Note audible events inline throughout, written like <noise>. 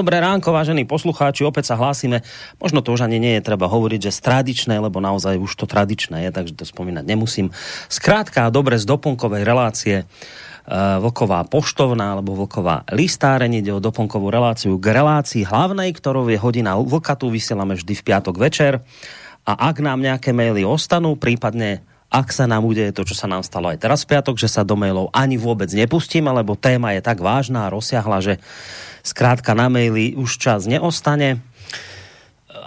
dobré ránko, vážení poslucháči, opäť sa hlásime. Možno to už ani nie je treba hovoriť, že z tradičné, lebo naozaj už to tradičné je, takže to spomínať nemusím. Skrátka, dobre z doplnkovej relácie uh, Vlková poštovná alebo Vlková listáreň. Ide o doplnkovú reláciu k relácii hlavnej, ktorou je hodina Vlka. Tu vysielame vždy v piatok večer. A ak nám nejaké maily ostanú, prípadne ak sa nám udeje to, čo sa nám stalo aj teraz v piatok, že sa do mailov ani vôbec nepustíme, lebo téma je tak vážna a rozsiahla, že zkrátka na maily už čas neostane,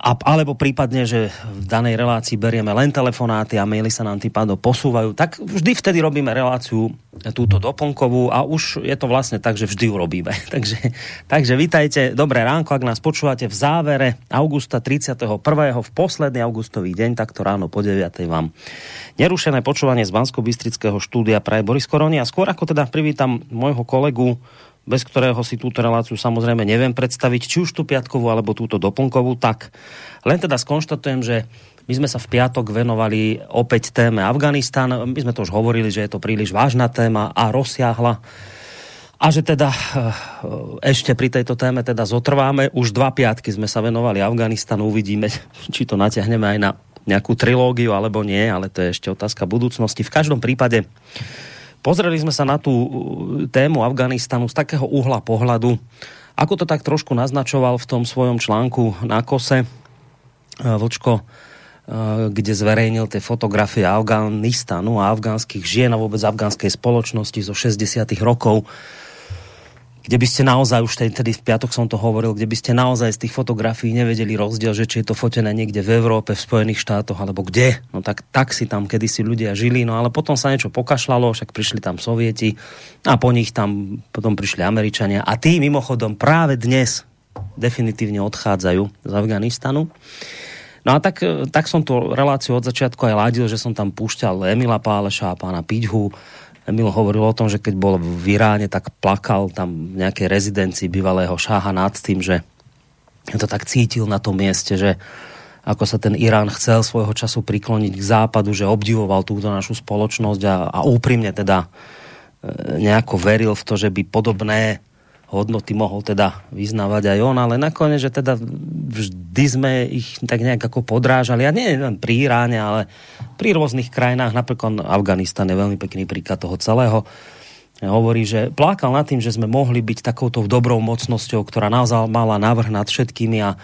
a, alebo prípadne, že v danej relácii berieme len telefonáty a maily sa nám tým pádom posúvajú, tak vždy vtedy robíme reláciu túto doplnkovú a už je to vlastne tak, že vždy ju robíme. <laughs> takže, takže vítajte, dobré ránko, ak nás počúvate v závere augusta 31. v posledný augustový deň, takto ráno po 9. vám nerušené počúvanie z Bansko-Bystrického štúdia praje Boris Koroni a skôr ako teda privítam môjho kolegu bez ktorého si túto reláciu samozrejme neviem predstaviť, či už tú piatkovú alebo túto doplnkovú, tak len teda skonštatujem, že my sme sa v piatok venovali opäť téme Afganistan. My sme to už hovorili, že je to príliš vážna téma a rozsiahla. A že teda eh, ešte pri tejto téme teda zotrváme. Už dva piatky sme sa venovali Afganistanu. Uvidíme, <laughs> či to natiahneme aj na nejakú trilógiu alebo nie, ale to je ešte otázka budúcnosti. V každom prípade Pozreli sme sa na tú uh, tému Afganistanu z takého uhla pohľadu, ako to tak trošku naznačoval v tom svojom článku na kose uh, Vočko, uh, kde zverejnil tie fotografie Afganistanu a afgánskych žien a vôbec afgánskej spoločnosti zo 60 rokov kde by ste naozaj, už tedy v piatok som to hovoril, kde by ste naozaj z tých fotografií nevedeli rozdiel, že či je to fotené niekde v Európe, v Spojených štátoch, alebo kde. No tak, tak si tam kedysi ľudia žili, no ale potom sa niečo pokašľalo, však prišli tam Sovieti a po nich tam potom prišli Američania a tí mimochodom práve dnes definitívne odchádzajú z Afganistanu. No a tak, tak som tu reláciu od začiatku aj ládil, že som tam púšťal Emila Páleša a pána Piďhu, Emil hovoril o tom, že keď bol v Iráne, tak plakal tam v nejakej rezidencii bývalého šáha nad tým, že to tak cítil na tom mieste, že ako sa ten Irán chcel svojho času prikloniť k západu, že obdivoval túto našu spoločnosť a, a úprimne teda e, nejako veril v to, že by podobné hodnoty mohol teda vyznávať aj on, ale nakoniec, že teda vždy sme ich tak nejak ako podrážali, a nie len pri Iráne, ale pri rôznych krajinách, napríklad Afganistan je veľmi pekný príklad toho celého, hovorí, že plákal nad tým, že sme mohli byť takouto dobrou mocnosťou, ktorá naozaj mala navrh nad všetkými a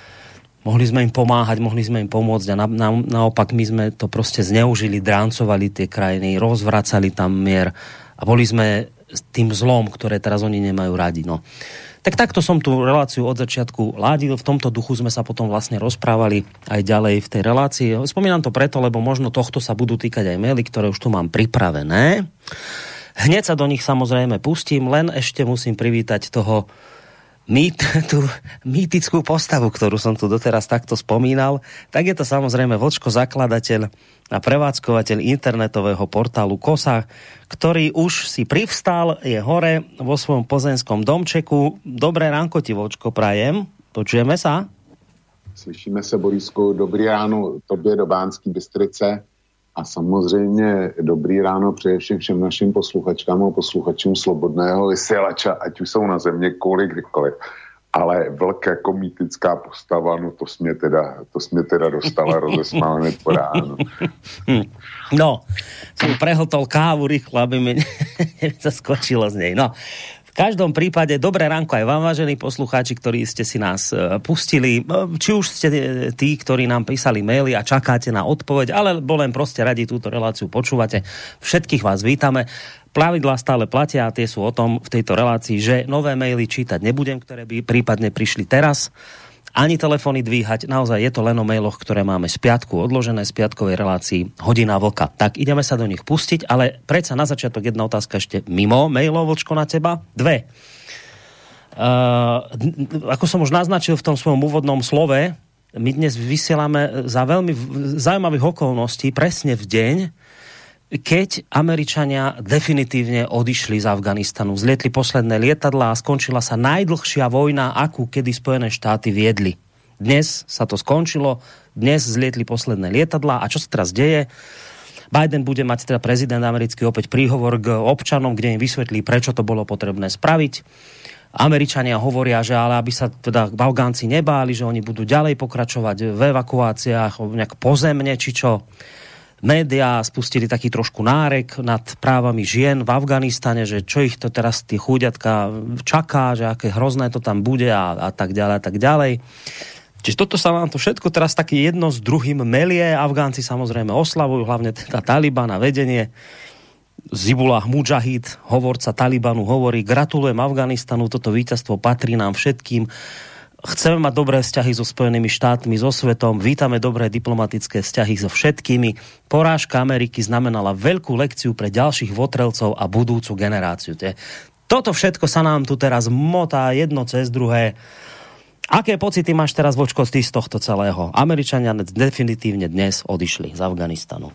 mohli sme im pomáhať, mohli sme im pomôcť a na, na, naopak my sme to prostě zneužili, dráncovali tie krajiny, rozvracali tam mier a boli sme tým zlom, ktoré teraz oni nemajú radi. No. Tak takto som tu reláciu od začiatku ládil, v tomto duchu sme sa potom vlastne rozprávali aj ďalej v tej relácii. Spomínam to preto, lebo možno tohto sa budú týkať aj maily, ktoré už tu mám pripravené. Hneď sa do nich samozrejme pustím, len ešte musím privítať toho mýt, tú mýtickú postavu, ktorú som tu doteraz takto spomínal, tak je to samozrejme Vlčko, zakladateľ a prevádzkovateľ internetového portálu KOSA, ktorý už si privstal, je hore vo svojom pozemskom domčeku. Dobré ránko ti, Vočko, prajem. Počujeme sa? Slyšíme se, Borisku. Dobrý ráno tobě do Bánský Bystrice a samozřejmě dobrý ráno především všem našim posluchačkám a posluchačům Slobodného vysílača, ať už jsou na země kolik kdykoliv ale vlk jako mýtická postava, no to jsme teda, to jsme teda dostala rozesmál po ránu. <laughs> No, som prehltol kávu rýchlo, aby mi <laughs> zaskočilo z nej. No, každom prípade dobré ránko aj vám, vážení poslucháči, ktorí ste si nás e, pustili. E, či už ste e, tí, ktorí nám písali maily a čakáte na odpoveď, alebo len proste radi túto reláciu počúvate. Všetkých vás vítame. Plavidla stále platia a tie sú o tom v tejto relácii, že nové maily čítať nebudem, ktoré by prípadne prišli teraz ani telefony dvíhať. Naozaj je to len o mailoch, ktoré máme z piatku odložené z piatkovej relácii Hodina vlka. Tak ideme sa do nich pustiť, ale predsa na začiatok jedna otázka ešte mimo mailov, na teba. Dve. Uh, ako som už naznačil v tom svojom úvodnom slove, my dnes vysielame za veľmi zaujímavých okolností, presne v deň, keď Američania definitívne odišli z Afganistanu. Zlietli posledné lietadla a skončila sa najdlhšia vojna, akú kedy Spojené štáty viedli. Dnes sa to skončilo, dnes zlietli posledné lietadla a čo sa teraz deje? Biden bude mať teda prezident americký opäť príhovor k občanom, kde im vysvetlí, prečo to bolo potrebné spraviť. Američania hovoria, že ale aby sa teda Afgánci nebáli, že oni budú ďalej pokračovať v evakuáciách nejak pozemne, či čo média spustili taký trošku nárek nad právami žien v Afganistane, že čo ich to teraz tí chúďatka čaká, že aké hrozné to tam bude a, a tak ďalej a tak ďalej. Čiže toto sa vám to všetko teraz taky jedno s druhým melie. Afgánci samozrejme oslavujú, hlavne teda Taliban a vedenie. Zibullah Mujahid, hovorca Talibanu, hovorí, gratulujem Afganistanu, toto víťazstvo patrí nám všetkým Chceme mať dobré vzťahy so Spojenými štátmi, so svetom, vítame dobré diplomatické vzťahy so všetkými. Porážka Ameriky znamenala veľkú lekciu pre ďalších votrelcov a budúcu generáciu. Toto všetko sa nám tu teraz motá jedno cez druhé. Aké pocity máš teraz vočko z tohto celého? Američania definitívne dnes odišli z Afganistanu.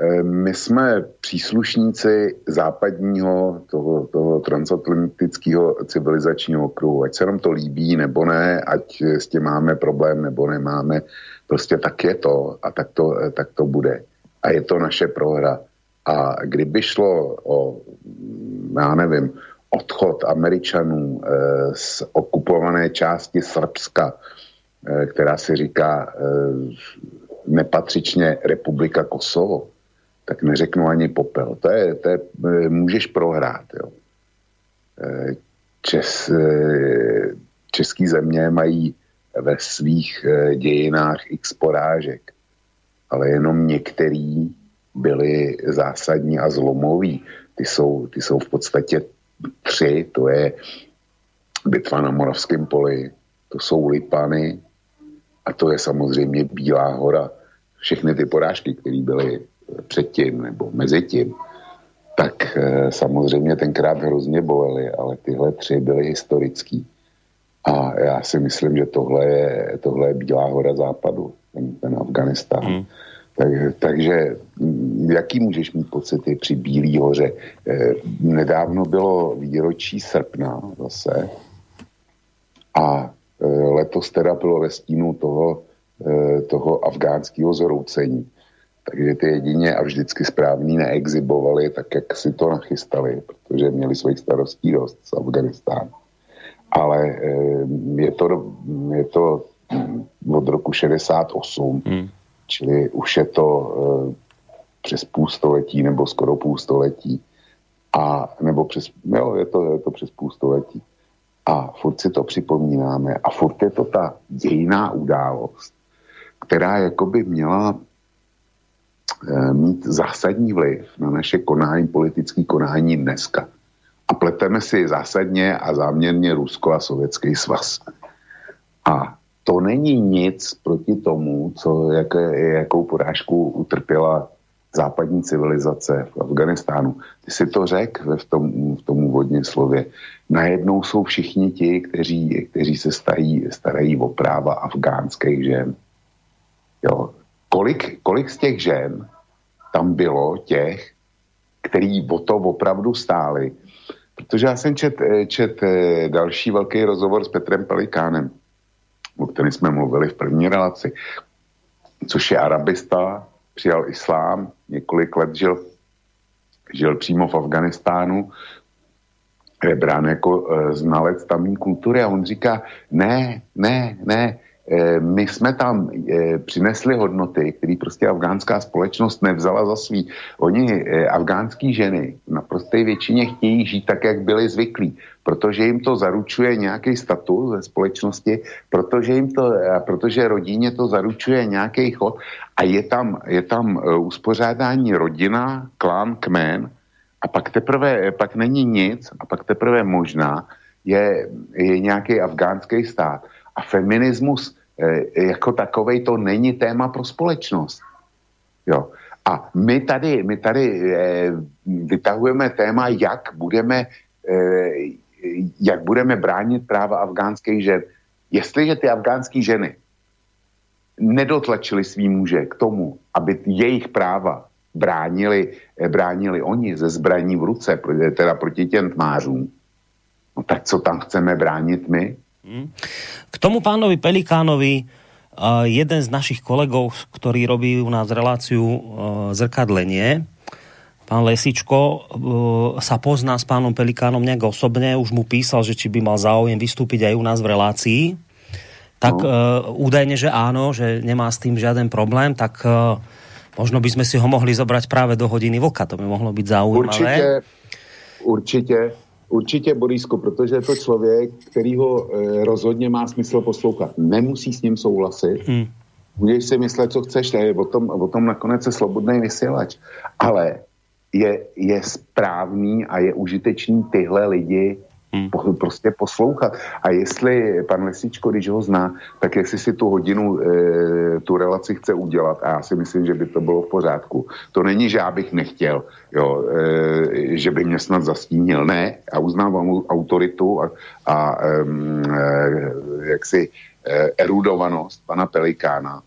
Eh, my jsme příslušníci západního toho, toho transatlantického civilizačního okruhu. Ať se nám to líbí nebo ne, ať s tím máme problém nebo nemáme, prostě tak je to a tak to, eh, tak to bude. A je to naše prohra. A kdyby šlo o, já nevím, odchod Američanů eh, z okupované části Srbska, která se říká nepatřičně Republika Kosovo, tak neřeknu ani popel. To je, to je e, můžeš prohrát. Jo. E, Čes, e, český země mají ve svých dějinách x porážek, ale jenom některý byly zásadní a zlomový. Ty jsou, ty jsou v podstatě tři, to je bitva na Moravském poli, to jsou Lipany a to je samozřejmě Bílá hora. Všechny ty porážky, které byly předtím nebo mezi tím, tak e, samozřejmě tenkrát hrozně bolely, ale tyhle tři byly historický. A já si myslím, že tohle je, tohle je Bílá hora západu, ten, ten Afganistán. Hmm. Tak, takže mm, jaký můžeš mít pocity při Bílé hoře? E, nedávno bylo výročí srpna zase a e, letos teda bylo ve stínu toho, toho afgánského zroucení. Takže ty jedině a vždycky správný neexibovali tak, jak si to nachystali, protože měli svých starostí dost z Afganistánu. Ale eh, je to, je to od roku 68, hmm. čili už je to eh, přes půl století nebo skoro půl století. A, nebo přes, jo, je to, je to přes půl století. A furt si to připomínáme a furt je to ta dějiná událost, která jakoby měla mít zásadní vliv na naše konání, politické konání dneska. A pleteme si zásadně a záměrně Rusko a Sovětský svaz. A to není nic proti tomu, co, jak, jakou porážku utrpěla západní civilizace v Afganistánu. Ty si to řekl v tom, v tom úvodním slově. Najednou jsou všichni ti, kteří, kteří se starají, starají o práva afgánských žen. Jo kolik, kolik z těch žen tam bylo těch, který o to opravdu stáli. Protože já jsem čet, eh, čet eh, další velký rozhovor s Petrem Pelikánem, o kterém jsme mluvili v první relaci, což je arabista, přijal islám, několik let žil, žil přímo v Afganistánu, je brán jako e, znalec tamní kultury a on říká, ne, ne, ne, Eh, my jsme tam eh, přinesli hodnoty, které prostě afgánská společnost nevzala za svý. Oni, eh, afgánský ženy, na prosté většině chtějí žít tak, jak byli zvyklí, protože jim to zaručuje nějaký status ve společnosti, protože, jim to, protože rodině to zaručuje nějaký chod a je tam, je tam uspořádání rodina, klán, kmen a pak teprve, pak není nic a pak teprve možná je, je nějaký afgánský stát. A feminismus e, jako takovej to není téma pro společnost. Jo. A my tady, my tady e, vytahujeme téma, jak budeme, e, jak budeme bránit práva afgánských žen. Jestliže ty afgánské ženy nedotlačili svý muže k tomu, aby jejich práva bránili, eh, bránili oni ze zbraní v ruce, teda proti těm tmářům, no tak co tam chceme bránit my? K tomu pánovi Pelikánovi uh, jeden z našich kolegov, ktorý robí u nás reláciu uh, zrkadlenie, pán Lesičko uh, sa pozná s pánom Pelikánom nejak osobne, už mu písal, že či by mal záujem vystúpiť aj u nás v relácii. Tak no. údajne, že áno, že nemá s tým žiaden problém, tak možno by sme si ho mohli zobrať práve do hodiny voka, to by mohlo byť zaujímavé. Určitě, určitě, určitě, Borísko, protože je to člověk, který ho uh, rozhodně má smysl poslouchat. Nemusí s ním souhlasit, hmm. Můžeš si myslet, co chceš, je o tom, o tom nakonec je slobodný vysílač. Ale je, je správný a je užitečný tyhle lidi hmm. po, prostě poslouchat. A jestli pan Lesičko, když ho zná, tak jestli si tu hodinu, e, tu relaci chce udělat, a já si myslím, že by to bylo v pořádku. To není, že já bych nechtěl, jo, e, že by mě snad zastínil. Ne, já uznávám autoritu a, a e, jaksi e, erudovanost pana Pelikána,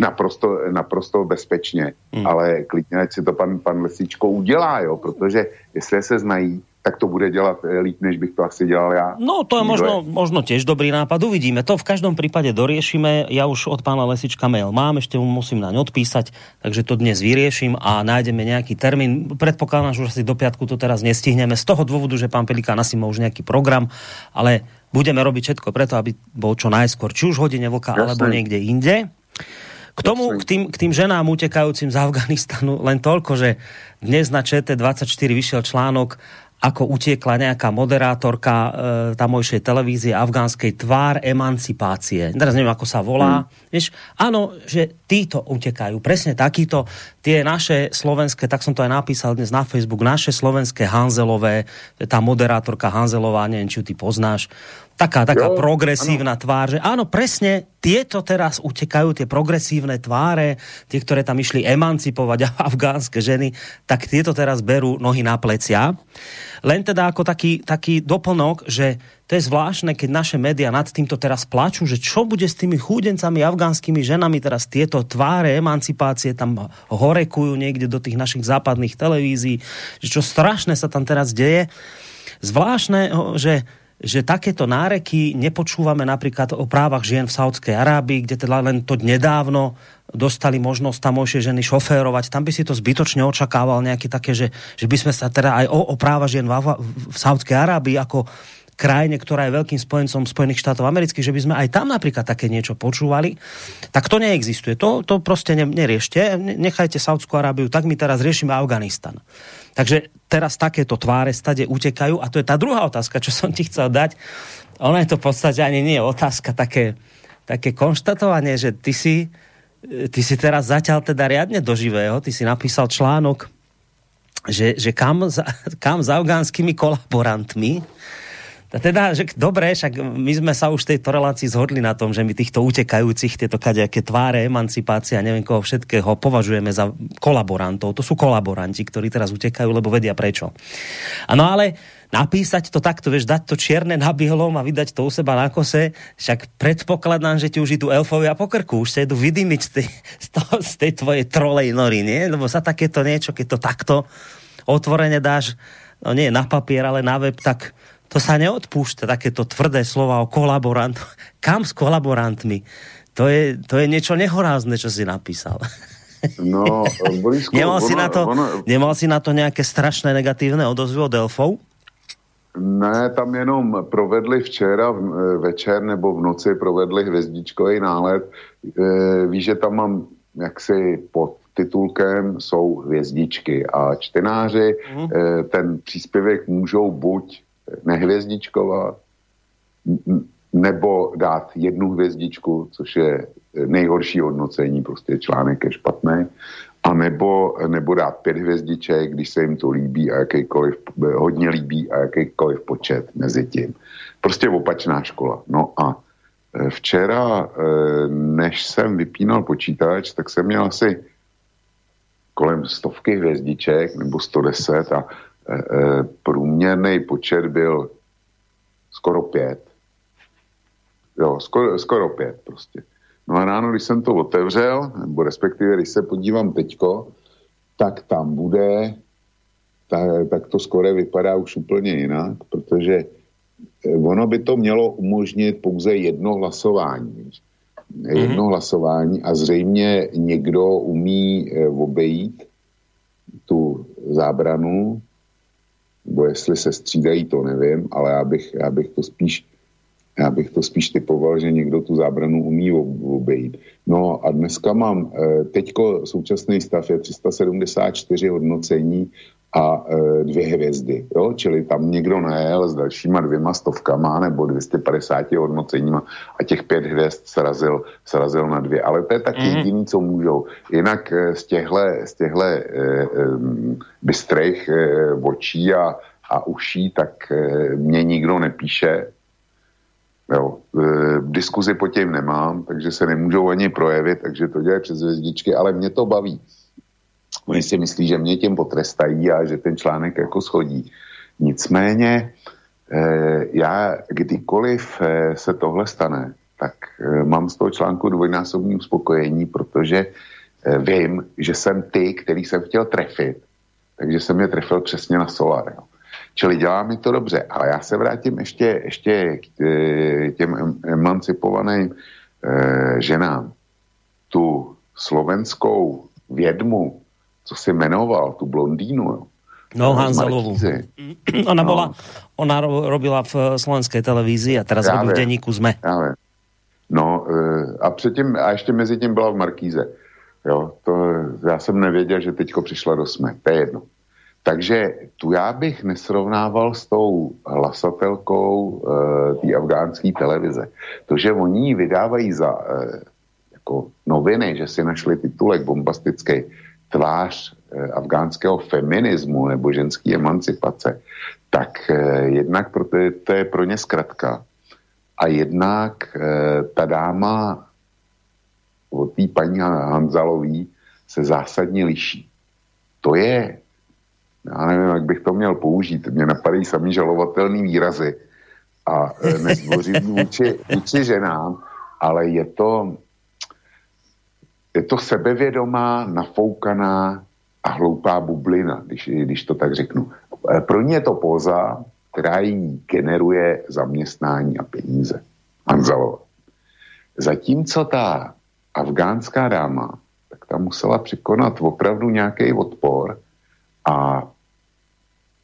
naprosto, naprosto bezpečně, hmm. ale klidně, ať si to pan, pan Lesíčko udělá, jo, protože jestli se znají, tak to bude dělat eh, líp, než bych to asi dělal já. No to je možno, možno tiež dobrý nápad, uvidíme. To v každom prípade doriešime. Ja už od pána Lesička mail mám, ešte mu musím naň odpísať, takže to dnes vyrieším a nájdeme nejaký termín. Predpokladám, že asi do piatku to teraz nestihneme z toho dôvodu, že pán Pelikán asi má už nejaký program, ale budeme robiť všetko preto, aby bol čo najskôr, či už hodine voka, alebo niekde inde. K tomu, k tým, k tým ženám utekajúcim z Afganistanu len toľko, že dnes na ČT24 vyšiel článok ako utiekla nejaká moderátorka e, tamojšej televízie afgánskej tvár emancipácie. Teraz neviem, ako sa volá. Mm. Vieš, áno, že títo utekajú. Presne takýto. Tie naše slovenské, tak som to aj napísal dnes na Facebook, naše slovenské Hanzelové, tá moderátorka Hanzelová, neviem, či ju ty poznáš, taká, taká jo, progresívna ano. tvár, že áno, presne tieto teraz utekajú, tie progresívne tváre, tie, ktoré tam išli emancipovať <laughs> afgánske ženy, tak tieto teraz berú nohy na plecia. Len teda ako taký, taký doplnok, že to je zvláštne, keď naše média nad týmto teraz plačú, že čo bude s tými chúdencami afgánskymi ženami, teraz tieto tváre emancipácie tam horekujú niekde do tých našich západných televízií, že čo strašné sa tam teraz deje. Zvláštne, že že takéto náreky nepočúvame napríklad o právach žien v Saudskej Arábii, kde teda len to nedávno dostali možnosť tamojšie ženy šoférovať. Tam by si to zbytočne očakával nejaké také, že, že by sme sa teda aj o, o práva žien v, v Saudskej Arábii ako krajine, ktorá je veľkým spojencom Spojených štátov amerických, že by sme aj tam napríklad také niečo počúvali, tak to neexistuje. To, to proste ne, neriešte. Nechajte Saudskú Arábiu, tak my teraz riešime Afganistan. Takže teraz takéto tváre stade utekajú a to je tá druhá otázka, čo som ti chcel dať. Ona je to v podstate ani nie otázka, také, také konštatovanie, že ty si, ty si teraz zatiaľ teda riadne do živého, ty si napísal článok, že, že kam, za, <laughs> kam s afgánskymi kolaborantmi teda, že dobre, však my sme sa už v tejto relácii zhodli na tom, že my týchto utekajúcich, tieto kadejaké tváre, emancipácia, neviem koho všetkého, považujeme za kolaborantov. To sú kolaboranti, ktorí teraz utekajú, lebo vedia prečo. Ano ale napísať to takto, vieš, dať to čierne na bielom a vydať to u seba na kose, však predpokladám, že ti už idú elfovia po krku, už sa idú vydymiť z tej, z, z tej tvojej trolej nory, nie? Lebo sa takéto niečo, keď to takto otvorene dáš, no nie na papier, ale na web, tak to sa neodpúšťa, takéto tvrdé slova o kolaborant. <laughs> Kam s kolaborantmi? To je, to je niečo nehorázne, čo si napísal. <laughs> No, Borisku, nemal, si na to, ono... nemal si na to nějaké strašné negatívne odozvy od Delfov? Ne, tam jenom provedli včera večer nebo v noci provedli hvězdičkový nálet. E, víš, že tam mám jaksi pod titulkem jsou hvězdičky a čtenáři mm. ten příspěvek můžou buď nehvězdičkovat, nebo dát jednu hvězdičku, což je nejhorší hodnocení, prostě článek je špatný, a nebo, nebo dát pět hvězdiček, když se jim to líbí a jakýkoliv, hodně líbí a jakýkoliv počet mezi tím. Prostě opačná škola. No a e, včera, než jsem vypínal počítač, tak jsem měl asi kolem stovky hvězdiček nebo 110 a Eh, eh, průměrný počet byl skoro pět. Jo, skoro, skoro pět prostě. No a ráno, když jsem to otevřel, nebo respektive, když se podívám teďko, tak tam bude, tak, tak to skoro vypadá už úplně jinak, protože eh, ono by to mělo umožnit pouze jedno hlasování. Mm-hmm. Jedno hlasování a zřejmě někdo umí eh, obejít tu zábranu, nebo jestli se střídají, to nevím, ale já bych, já bych to spíš já bych to spíš typoval, že někdo tu zábranu umí obejít. No a dneska mám, eh, teďko současný stav je 374 hodnocení a e, dvě hvězdy, jo? čili tam někdo najel s dalšíma dvěma stovkama nebo 250 hodnoceníma a těch pět hvězd srazil, srazil na dvě. Ale to je tak mm-hmm. jediný, co můžou. Jinak e, z těchto z těchto e, e, bystrých e, očí a, a uší, tak e, mě nikdo nepíše, Jo, e, diskuzi po těm nemám, takže se nemůžou ani projevit, takže to dělají přes hvězdičky, ale mě to baví. Oni si myslí, že mě tím potrestají a že ten článek jako schodí. Nicméně eh, já kdykoliv eh, se tohle stane, tak eh, mám z toho článku dvojnásobní uspokojení, protože vím, že jsem ty, který jsem chtěl trefit, takže jsem je trefil přesně na solar. Jo. Čili dělá mi to dobře, ale já se vrátím ještě, ještě k těm emancipovaným ženám. Tu slovenskou vědmu, co si jmenoval, tu blondýnu, jo. No, Hanzelovu. <clears throat> Ona, no. bola, ona robila v slovenské televizi a teraz robí v denníku ZME. Já No eh, a předtím, a ještě mezi tím byla v Markíze. Jo, to, já jsem nevěděl, že teďko přišla do SME. To je jedno. Takže tu já bych nesrovnával s tou hlasatelkou uh, té afgánské televize. To, že oni vydávají za uh, jako noviny, že si našli titulek bombastický, tvář eh, afgánského feminismu nebo ženské emancipace, tak eh, jednak proto je, to je pro ně zkratka. A jednak eh, ta dáma od té paní Hanzalový se zásadně liší. To je, já nevím, jak bych to měl použít, mě napadají samý žalovatelný výrazy a nezdvořit vůči, vůči ženám, ale je to, je to sebevědomá, nafoukaná a hloupá bublina, když, když to tak řeknu. E, pro ně je to poza, která jí generuje zaměstnání a peníze. Anzalova. Zatímco ta afgánská dáma, tak ta musela překonat opravdu nějaký odpor a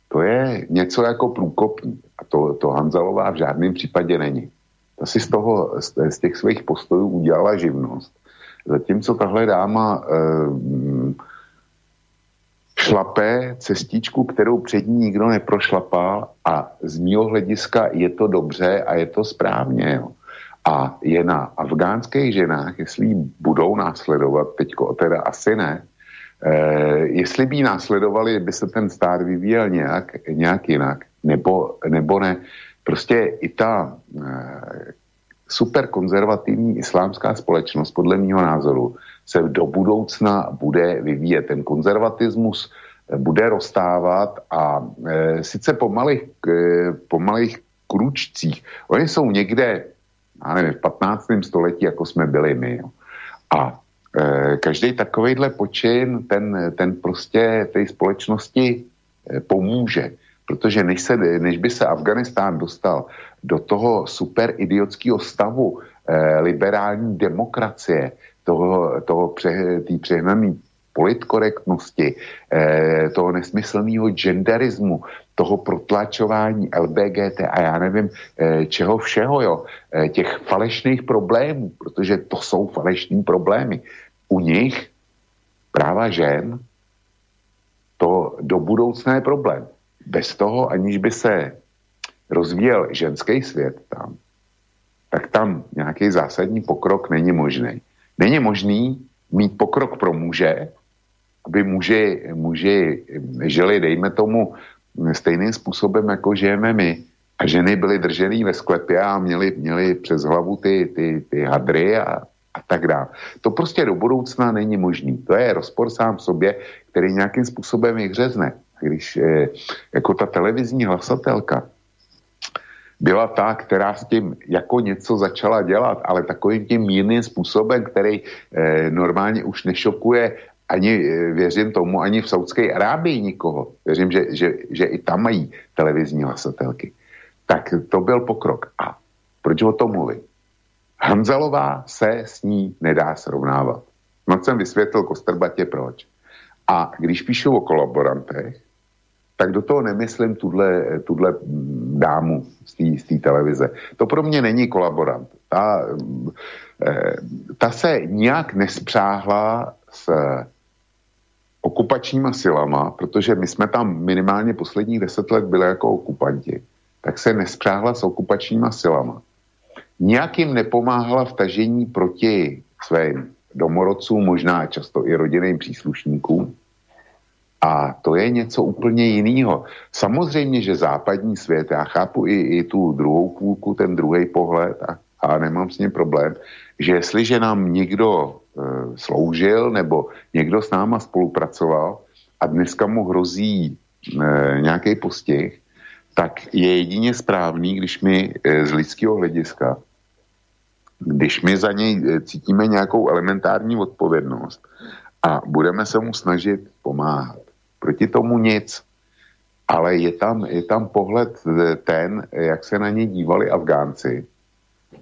to je něco jako průkopník. A to, to Hanzalová v žádném případě není. Ta si z, toho, z, z těch svých postojů udělala živnost Zatímco tahle dáma eh, šlapé cestičku, kterou před ní nikdo neprošlapal a z mého hlediska je to dobře a je to správně. Jo. A je na afgánských ženách, jestli budou následovat, teďko teda asi ne, eh, jestli by následovali, by se ten stát vyvíjel nějak, nějak jinak, nebo, nebo ne. Prostě i ta eh, super konzervativní islámská společnost, podle mého názoru, se do budoucna bude vyvíjet. Ten konzervatismus eh, bude rozstávat a e, sice po malých, e, po malých kručcích. Oni jsou někde, já nevím, v 15. století, jako jsme byli my. Jo. A e, každý takovýhle počin, ten, ten prostě té společnosti e, pomůže. Protože než, se, než by se Afganistán dostal do toho super idiotského stavu eh, liberální demokracie, toho, toho pře, tý přehnaný politkorektnosti, eh, toho nesmyslného genderismu, toho protlačování LBGT a já nevím eh, čeho všeho, jo, eh, těch falešných problémů, protože to jsou falešní problémy. U nich práva žen to do budoucna je problém. Bez toho, aniž by se rozvíjel ženský svět tam, tak tam nějaký zásadní pokrok není možný. Není možný mít pokrok pro muže, aby muži, muži žili, dejme tomu, stejným způsobem, jako žijeme my. A ženy byly držený ve sklepě a měly, měly přes hlavu ty, ty, ty hadry a, a tak dále. To prostě do budoucna není možný. To je rozpor sám v sobě, který nějakým způsobem vyhřezne. Když eh, jako ta televizní hlasatelka byla ta, která s tím jako něco začala dělat, ale takovým tím mírným způsobem, který eh, normálně už nešokuje ani, eh, věřím tomu, ani v Saudské Arábii nikoho. Věřím, že, že, že i tam mají televizní hlasatelky. Tak to byl pokrok. A proč o tom mluvím? Hanzalová se s ní nedá srovnávat. No jsem vysvětlil Kostrbatě proč. A když píšu o kolaborantech, tak do toho nemyslím tuhle, tuhle dámu z té televize. To pro mě není kolaborant. Ta, eh, ta se nijak nespřáhla s okupačníma silama, protože my jsme tam minimálně posledních deset let byli jako okupanti, tak se nespřáhla s okupačníma silama. Nijak jim nepomáhala v tažení proti svým domorodcům, možná často i rodinným příslušníkům. A to je něco úplně jiného. Samozřejmě, že západní svět, já chápu i, i tu druhou půlku, ten druhý pohled a, a nemám s ním problém, že jestliže nám někdo e, sloužil nebo někdo s náma spolupracoval a dneska mu hrozí e, nějaký postih, tak je jedině správný, když my e, z lidského hlediska, když my za něj e, cítíme nějakou elementární odpovědnost a budeme se mu snažit pomáhat. Proti tomu nic. Ale je tam, je tam pohled e, ten, jak se na ně dívali Afgánci,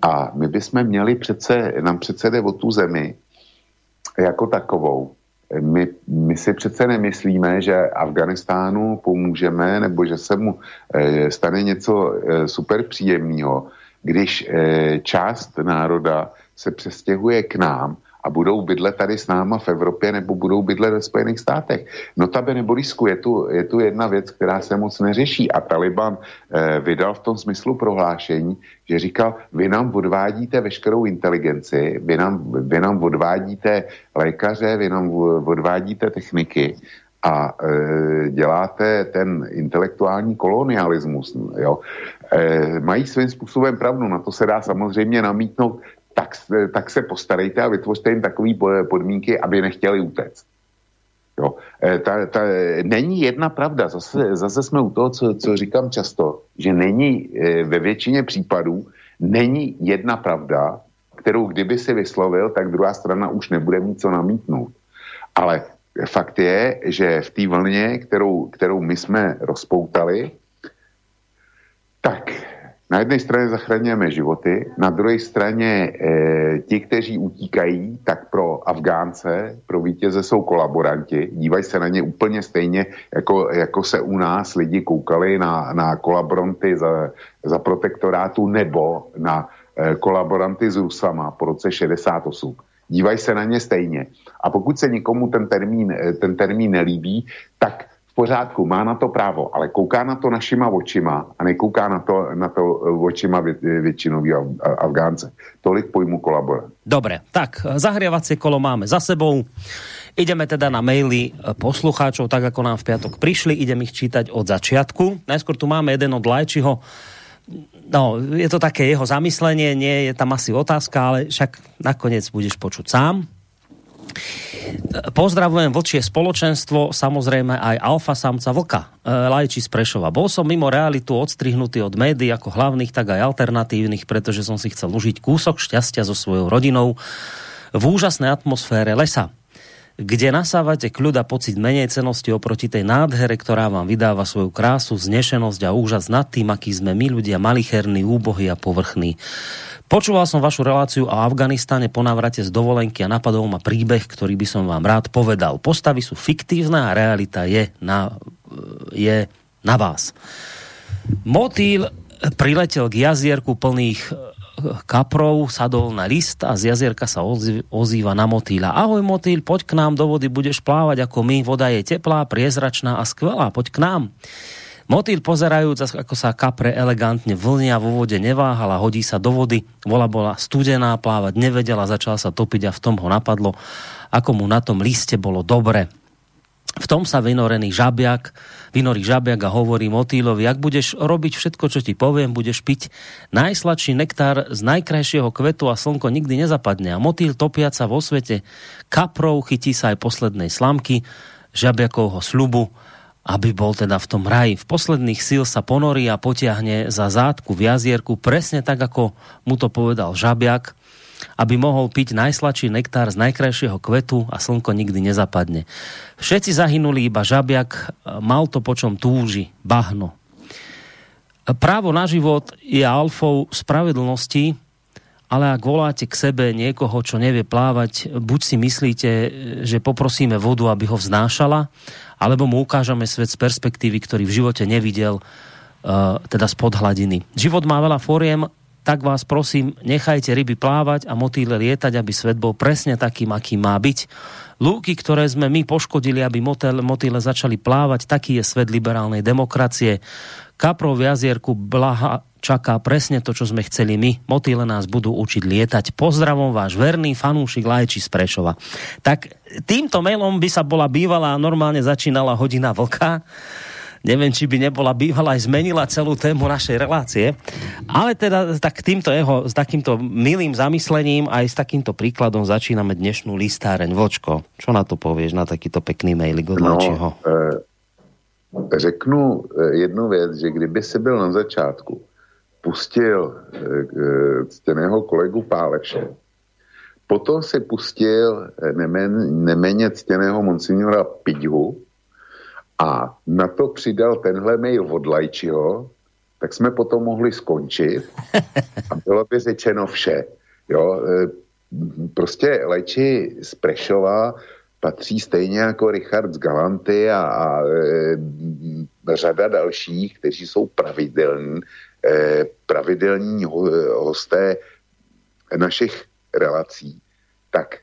a my bychom měli přece, nám přece jde o tu zemi jako takovou. My, my si přece nemyslíme, že Afganistánu pomůžeme nebo že se mu e, stane něco e, super příjemného, když e, část národa se přestěhuje k nám a budou bydlet tady s náma v Evropě nebo budou bydlet ve Spojených státech. Notabene Borisku, je tu, je tu jedna věc, která se moc neřeší a Taliban eh, vydal v tom smyslu prohlášení, že říkal, vy nám odvádíte veškerou inteligenci, vy nám, vy nám odvádíte lékaře, vy nám odvádíte techniky a e, děláte ten intelektuální kolonialismus. Jo? E, mají svým způsobem pravdu, na to se dá samozřejmě namítnout tak, tak se postarejte a vytvořte jim takové podmínky, aby nechtěli utéct. Jo. E, ta, ta, není jedna pravda, zase, zase jsme u toho, co, co říkám často, že není e, ve většině případů není jedna pravda, kterou kdyby si vyslovil, tak druhá strana už nebude mít co namítnout. Ale fakt je, že v té vlně, kterou, kterou my jsme rozpoutali, tak na jedné straně zachraňujeme životy, na druhé straně e, ti, kteří utíkají, tak pro Afgánce, pro vítěze jsou kolaboranti. Dívají se na ně úplně stejně, jako, jako se u nás lidi koukali na, na kolaboranty za, za protektorátu nebo na e, kolaboranty s Rusama po roce 68 dívají se na ně stejně. A pokud se nikomu ten termín, eh, ten termín nelíbí, tak pořádku, má na to právo, ale kouká na to našima očima a nekouká na to, na to eh, očima vě, většinový Afgánce. Tolik pojmu kolabora. Dobre, tak zahrievacie kolo máme za sebou. Ideme teda na maily eh, poslucháčov, tak ako nám v piatok prišli. Idem ich čítať od začiatku. Najskôr tu máme jeden od Lajčiho. No, je to také jeho zamyslenie, nie je tam asi otázka, ale však nakoniec budeš počuť sám. Pozdravujem vlčie spoločenstvo, samozrejme aj alfa samca vlka, e, Lajči z Prešova. Bol som mimo realitu odstrihnutý od médií ako hlavných, tak aj alternatívnych, pretože som si chcel užiť kúsok šťastia so svojou rodinou v úžasnej atmosfére lesa kde nasávate kľud a pocit menej cenosti oproti tej nádhere, ktorá vám vydáva svoju krásu, znešenosť a úžas nad tým, aký sme my ľudia malicherní, úbohí a povrchní. Počúval som vašu reláciu o Afganistane po návrate z dovolenky a napadol ma príbeh, ktorý by som vám rád povedal. Postavy sú fiktívne a realita je na, je na vás. Motýl priletel k jazierku plných kaprov, sadol na list a z jazierka sa ozýva na motýla. Ahoj motýl, poď k nám do vody, budeš plávať ako my. Voda je teplá, priezračná a skvelá, poď k nám. Motýl pozerajúc, ako sa kapre elegantne vlnia vo vode, neváhala, hodí sa do vody. Vola bola studená, plávať nevedela, začala sa topiť a v tom ho napadlo, ako mu na tom liste bolo dobre. V tom sa vynorený žabiak, vynorí žabiak a hovorí motýlovi, ak budeš robiť všetko, čo ti poviem, budeš piť najsladší nektár z najkrajšieho kvetu a slnko nikdy nezapadne. A motýl topiaca vo svete kaprov chytí sa aj poslednej slamky žabiakovho slubu aby bol teda v tom raji. V posledných síl sa ponorí a potiahne za zátku v jazierku, presne tak, ako mu to povedal žabiak, aby mohol piť najsladší nektár z najkrajšieho kvetu a slnko nikdy nezapadne. Všetci zahynuli, iba žabiak mal to, po čom túži, bahno. Právo na život je alfou spravedlnosti, ale ak voláte k sebe niekoho, čo nevie plávať, buď si myslíte, že poprosíme vodu, aby ho vznášala, alebo mu ukážeme svet z perspektívy, ktorý v živote nevidel, teda spod hladiny. Život má veľa fóriem, tak vás prosím, nechajte ryby plávať a motýle lietať, aby svet bol presne takým, aký má byť. Lúky, ktoré sme my poškodili, aby motýle začali plávať, taký je svet liberálnej demokracie. Kaprov v jazierku blaha čaká presne to, čo sme chceli my. Motýle nás budú učiť lietať. Pozdravom váš verný fanúšik Lajči z Prešova. Tak týmto mailom by sa bola bývala a normálne začínala hodina vlka. Neviem, či by nebola bývala aj zmenila celú tému našej relácie. Ale teda tak týmto jeho, s takýmto milým zamyslením aj s takýmto príkladom začíname dnešnú listáreň. Vočko, čo na to povieš, na takýto pekný mailik od no, e, řeknu eh, jednu věc, že kdyby se byl na začátku pustil e, ctěného kolegu Páleše, potom si pustil nemen, neméně ctěného monsignora Pidhu a na to přidal tenhle mail od Lajčiho, tak jsme potom mohli skončit a bylo by řečeno vše. Jo, prostě Lajči z Prešova patří stejně jako Richard z Galanty a, a e, řada dalších, kteří jsou pravidelní, e, pravidelní ho, hosté našich relací, tak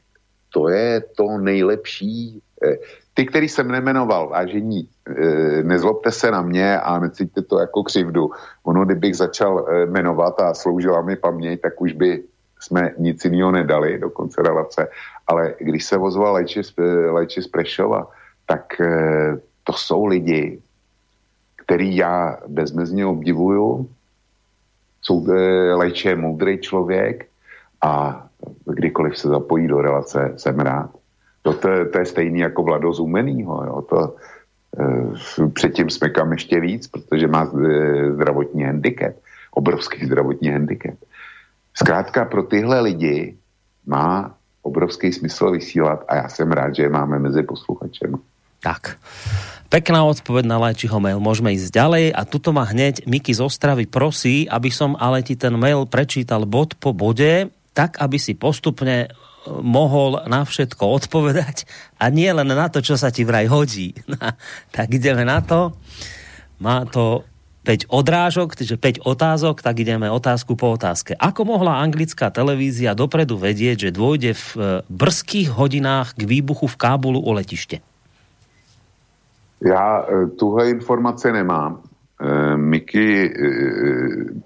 to je to nejlepší. E, ty, který jsem nemenoval, vážení, e, nezlobte se na mě a necítíte to jako křivdu. Ono, kdybych začal e, jmenovat a sloužila mi paměť, tak už by jsme nic jiného nedali do konce relace, ale když se ozval léči, léči z Prešova, tak eh, to jsou lidi, který já bezmezně obdivuju. Jsou, eh, léči je moudrý člověk a kdykoliv se zapojí do relace, jsem rád. To, to, to je stejný jako Vlado Zumenýho. Jo. To, e, předtím smekám ještě víc, protože má e, zdravotní handicap, obrovský zdravotní handicap. Zkrátka pro tyhle lidi má obrovský smysl vysílat a já jsem rád, že je máme mezi posluchačem. Tak. Pekná odpoveď na Lajčiho mail. Môžeme ísť ďalej a tuto ma hneď Miky z Ostravy prosí, aby som ale ti ten mail prečítal bod po bode, tak aby si postupne mohol na všetko odpovedať a nie len na to, čo sa ti vraj hodí. <laughs> tak ideme na to. Má to 5 odrážok, čiže 5 otázok, tak ideme otázku po otázke. Ako mohla anglická televízia dopredu vedieť, že dôjde v e, brzkých hodinách k výbuchu v Kábulu o letiště? Já e, tuhle informace nemám. E, Miky,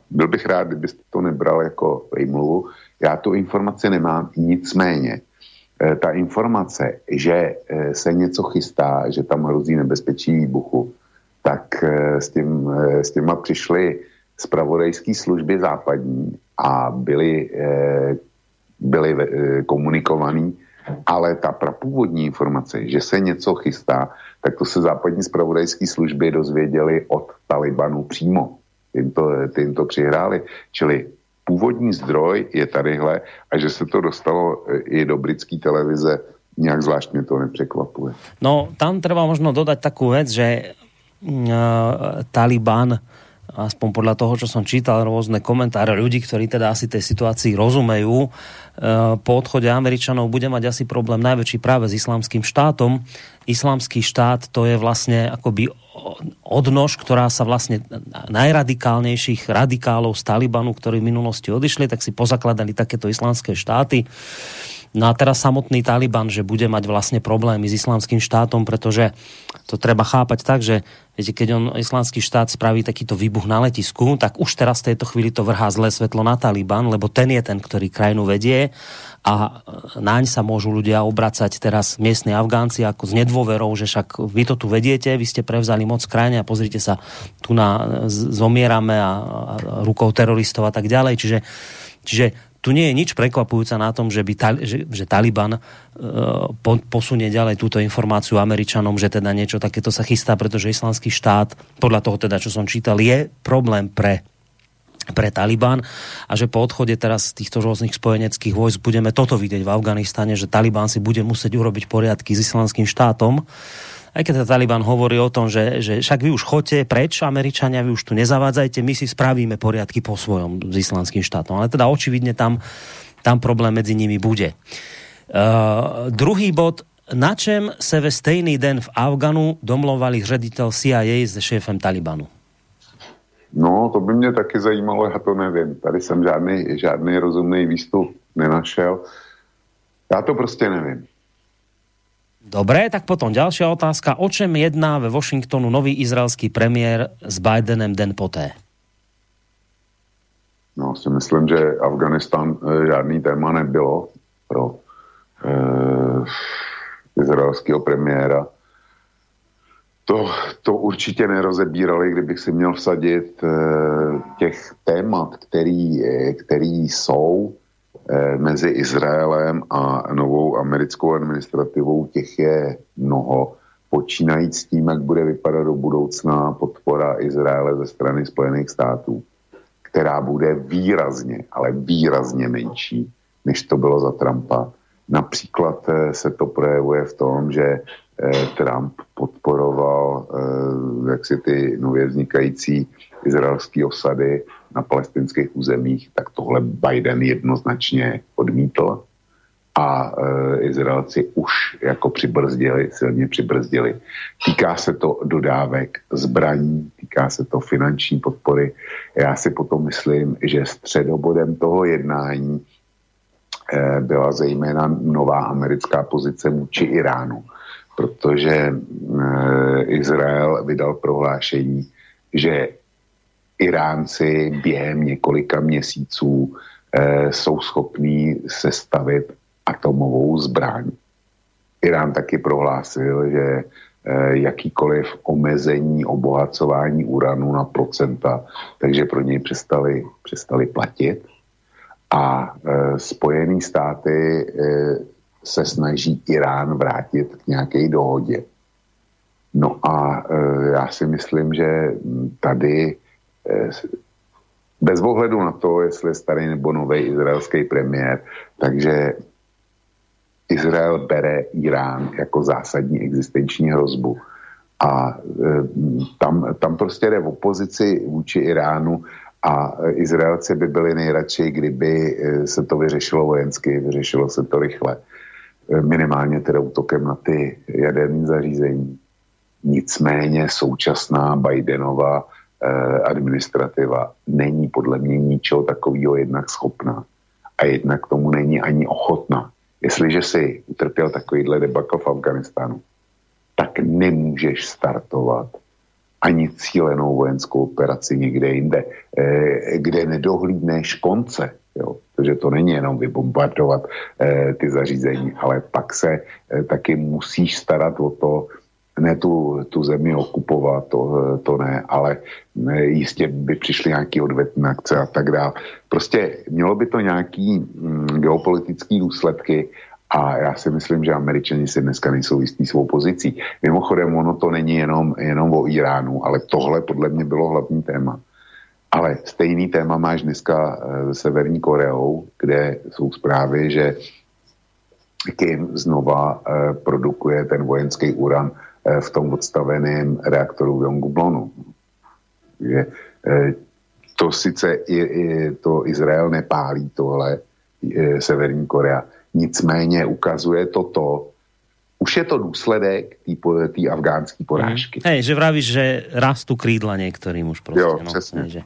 byl bych rád, kdybyste to nebral jako vejmluvu. Já tu informaci nemám, nicméně ta informace, že se něco chystá, že tam hrozí nebezpečí výbuchu, tak eh, s, tím, eh, s těma přišly zpravodajské služby západní a byly, eh, byly komunikovaný, ale ta prapůvodní informace, že se něco chystá, tak to se západní zpravodajské služby dozvěděli od Talibanu přímo. Tím to, tím to přihráli. Čili původní zdroj je tadyhle a že se to dostalo i do britské televize, nějak zvlášť mě to nepřekvapuje. No, tam treba možno dodať takú vec, že Taliban aspoň podľa toho, čo som čítal, rôzne komentáre ľudí, ktorí teda asi tej situácii rozumejú, e, po odchode Američanov bude mať asi problém najväčší práve s islamským štátom. Islamský štát to je vlastne akoby odnož, ktorá sa vlastne najradikálnejších radikálov z Talibanu, ktorí v minulosti odišli, tak si pozakladali takéto islamské štáty. No a teraz samotný Taliban, že bude mať vlastne problémy s islamským štátom, pretože to treba chápať tak, že viete, keď on islamský štát spraví takýto výbuch na letisku, tak už teraz v tejto chvíli to vrhá zlé svetlo na Taliban, lebo ten je ten, ktorý krajinu vedie a naň sa môžu ľudia obracať teraz miestni Afgánci ako s nedôverou, že však vy to tu vediete, vy ste prevzali moc krajine a pozrite sa, tu na zomierame a, a rukou teroristov a tak ďalej. Čiže, čiže tu nie je nič prekvapujúce na tom, že, by, že, že Taliban uh, po, posunie ďalej túto informáciu Američanom, že teda niečo takéto sa chystá, pretože islamský štát, podľa toho teda, čo som čítal, je problém pre pre Taliban a že po odchode teraz týchto rôznych spojeneckých vojsk budeme toto vidieť v Afganistane, že Taliban si bude musieť urobiť poriadky s islamským štátom aj keď Taliban hovorí o tom, že, že však vy už chodte preč, Američania, vy už tu nezavádzajte, my si spravíme poriadky po svojom s islamským štátom. Ale teda očividne tam, tam problém medzi nimi bude. Uh, druhý bod, na čem se ve stejný den v Afganu domlovali ředitel CIA s šéfem Talibanu? No, to by mě taky zajímalo, já to nevím. Tady jsem žádný, žádný rozumný výstup nenašel. Já to prostě nevím. Dobre, tak potom ďalšia otázka. O čem jedná ve Washingtonu nový izraelský premiér s Bidenem den poté? No, si myslím, že Afganistan e, žádný téma nebylo pro e, izraelského premiéra. To, to určitě nerozebírali, kdybych si měl vsadit e, těch témat, který, který jsou Eh, mezi Izraelem a novou americkou administrativou těch je mnoho. Počínajíc tím, jak bude vypadat do budoucna podpora Izraele ze strany Spojených států, která bude výrazně, ale výrazně menší, než to bylo za Trumpa. Například eh, se to projevuje v tom, že eh, Trump podporoval jak si ty nově vznikající izraelské osady na palestinských územích, tak tohle Biden jednoznačně odmítl a e, Izraelci už jako přibrzdili, silně přibrzdili. Týká se to dodávek zbraní, týká se to finanční podpory. Já si potom myslím, že středobodem toho jednání e, byla zejména nová americká pozice vůči Iránu, protože e, Izrael vydal prohlášení, že Iránci během několika měsíců e, jsou schopní sestavit atomovou zbraň. Irán taky prohlásil, že e, jakýkoliv omezení obohacování uranu na procenta, takže pro něj přestali, přestali platit. A e, Spojené státy se snaží Irán vrátit k nějaké dohodě. No a já si myslím, že tady Eh, bez ohledu na to, jestli je starý nebo nový izraelský premiér, takže Izrael bere Irán jako zásadní existenční hrozbu. A e, tam, tam prostě jde v opozici vůči Iránu a Izraelci by byli nejradši, kdyby eh, se to vyřešilo vojensky, vyřešilo se to rychle. Minimálně teda útokem na ty jaderní zařízení. Nicméně současná Bidenova Eh, administrativa není podle mě ničeho takového jednak schopná a jednak tomu není ani ochotná. Jestliže si utrpěl takovýhle debakl v Afganistánu, tak nemůžeš startovat ani cílenou vojenskou operaci někde jinde, eh, kde nedohlídneš konce. Jo? Takže to není jenom vybombardovat eh, ty zařízení, ale pak se taky musíš starat o to, ne tu, tu zemi okupovat, to, to ne, ale ne, jistě by přišly nějaké odvetné akce a tak dále. Prostě mělo by to nějaký mm, geopolitický důsledky a já si myslím, že američani si dneska nejsou jistý svou pozicí. Mimochodem, ono to není jenom, jenom o Iránu, ale tohle podle mě bylo hlavní téma. Ale stejný téma máš dneska se Severní Koreou, kde jsou zprávy, že Kim znova eh, produkuje ten vojenský uran Eh, v tom odstaveném reaktoru v Yongblonu. Je, eh, to sice i, i, to Izrael nepálí tohle, eh, Severní Korea, nicméně ukazuje to to, už je to důsledek té afgánské porážky. Mm. Hej, že vravíš, že rastú krídla niektorým už prostě. Jo, no, přesně. že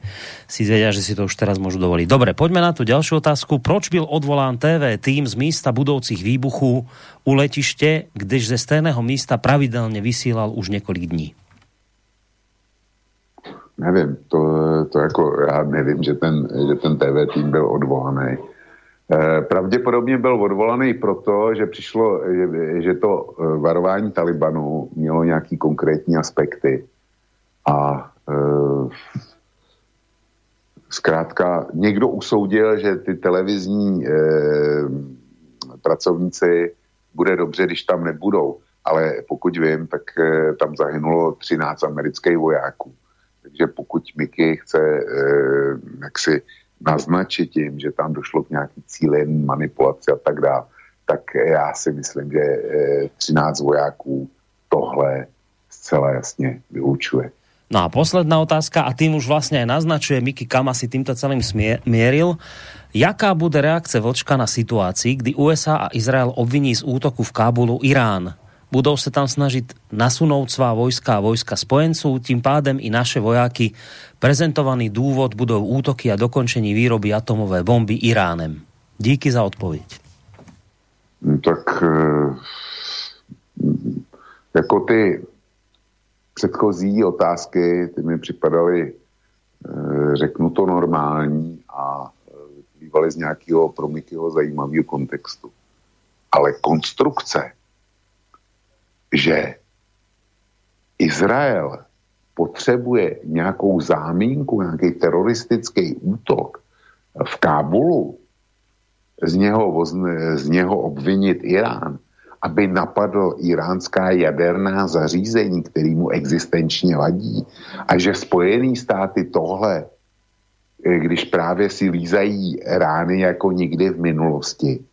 si vedia, že si to už teraz môžu dovoliť. Dobre, poďme na tu ďalšiu otázku. Proč byl odvolán TV tým z místa budoucích výbuchů u letiště, když ze stejného místa pravidelně vysílal už několik dní? Nevím, to, to jako já nevím, že ten, že ten TV tým byl odvolaný pravděpodobně byl odvolaný proto, že přišlo, že, že to eh, varování Talibanu mělo nějaký konkrétní aspekty a e, zkrátka někdo usoudil, že ty televizní e, pracovníci bude dobře, když tam nebudou. Ale pokud vím, tak e, tam zahynulo 13 amerických vojáků. Takže pokud Mickey chce e, jaksi naznačit tím, že tam došlo k nějaký cílený manipulaci a tak dále, tak já si myslím, že e, 13 vojáků tohle zcela jasně vyučuje. No a posledná otázka, a tým už vlastně aj naznačuje Miky, kam asi týmto celým mieril. Jaká bude reakce Vlčka na situaci, kdy USA a Izrael obviní z útoku v Kábulu Irán? Budou se tam snažit nasunout svá vojska a vojska spojenců, tím pádem i naše vojáky. Prezentovaný důvod budou útoky a dokončení výroby atomové bomby Iránem. Díky za odpověď. No tak eh, jako ty předchozí otázky, ty mi připadaly, eh, řeknu to normální a vyplývaly z nějakého pro zajímavého kontextu. Ale konstrukce, že Izrael potřebuje nějakou zámínku, nějaký teroristický útok v Kábulu, z něho, z něho obvinit Irán, aby napadl iránská jaderná zařízení, který mu existenčně vadí. A že Spojené státy tohle, eh, když právě si lízají rány jako nikdy v minulosti,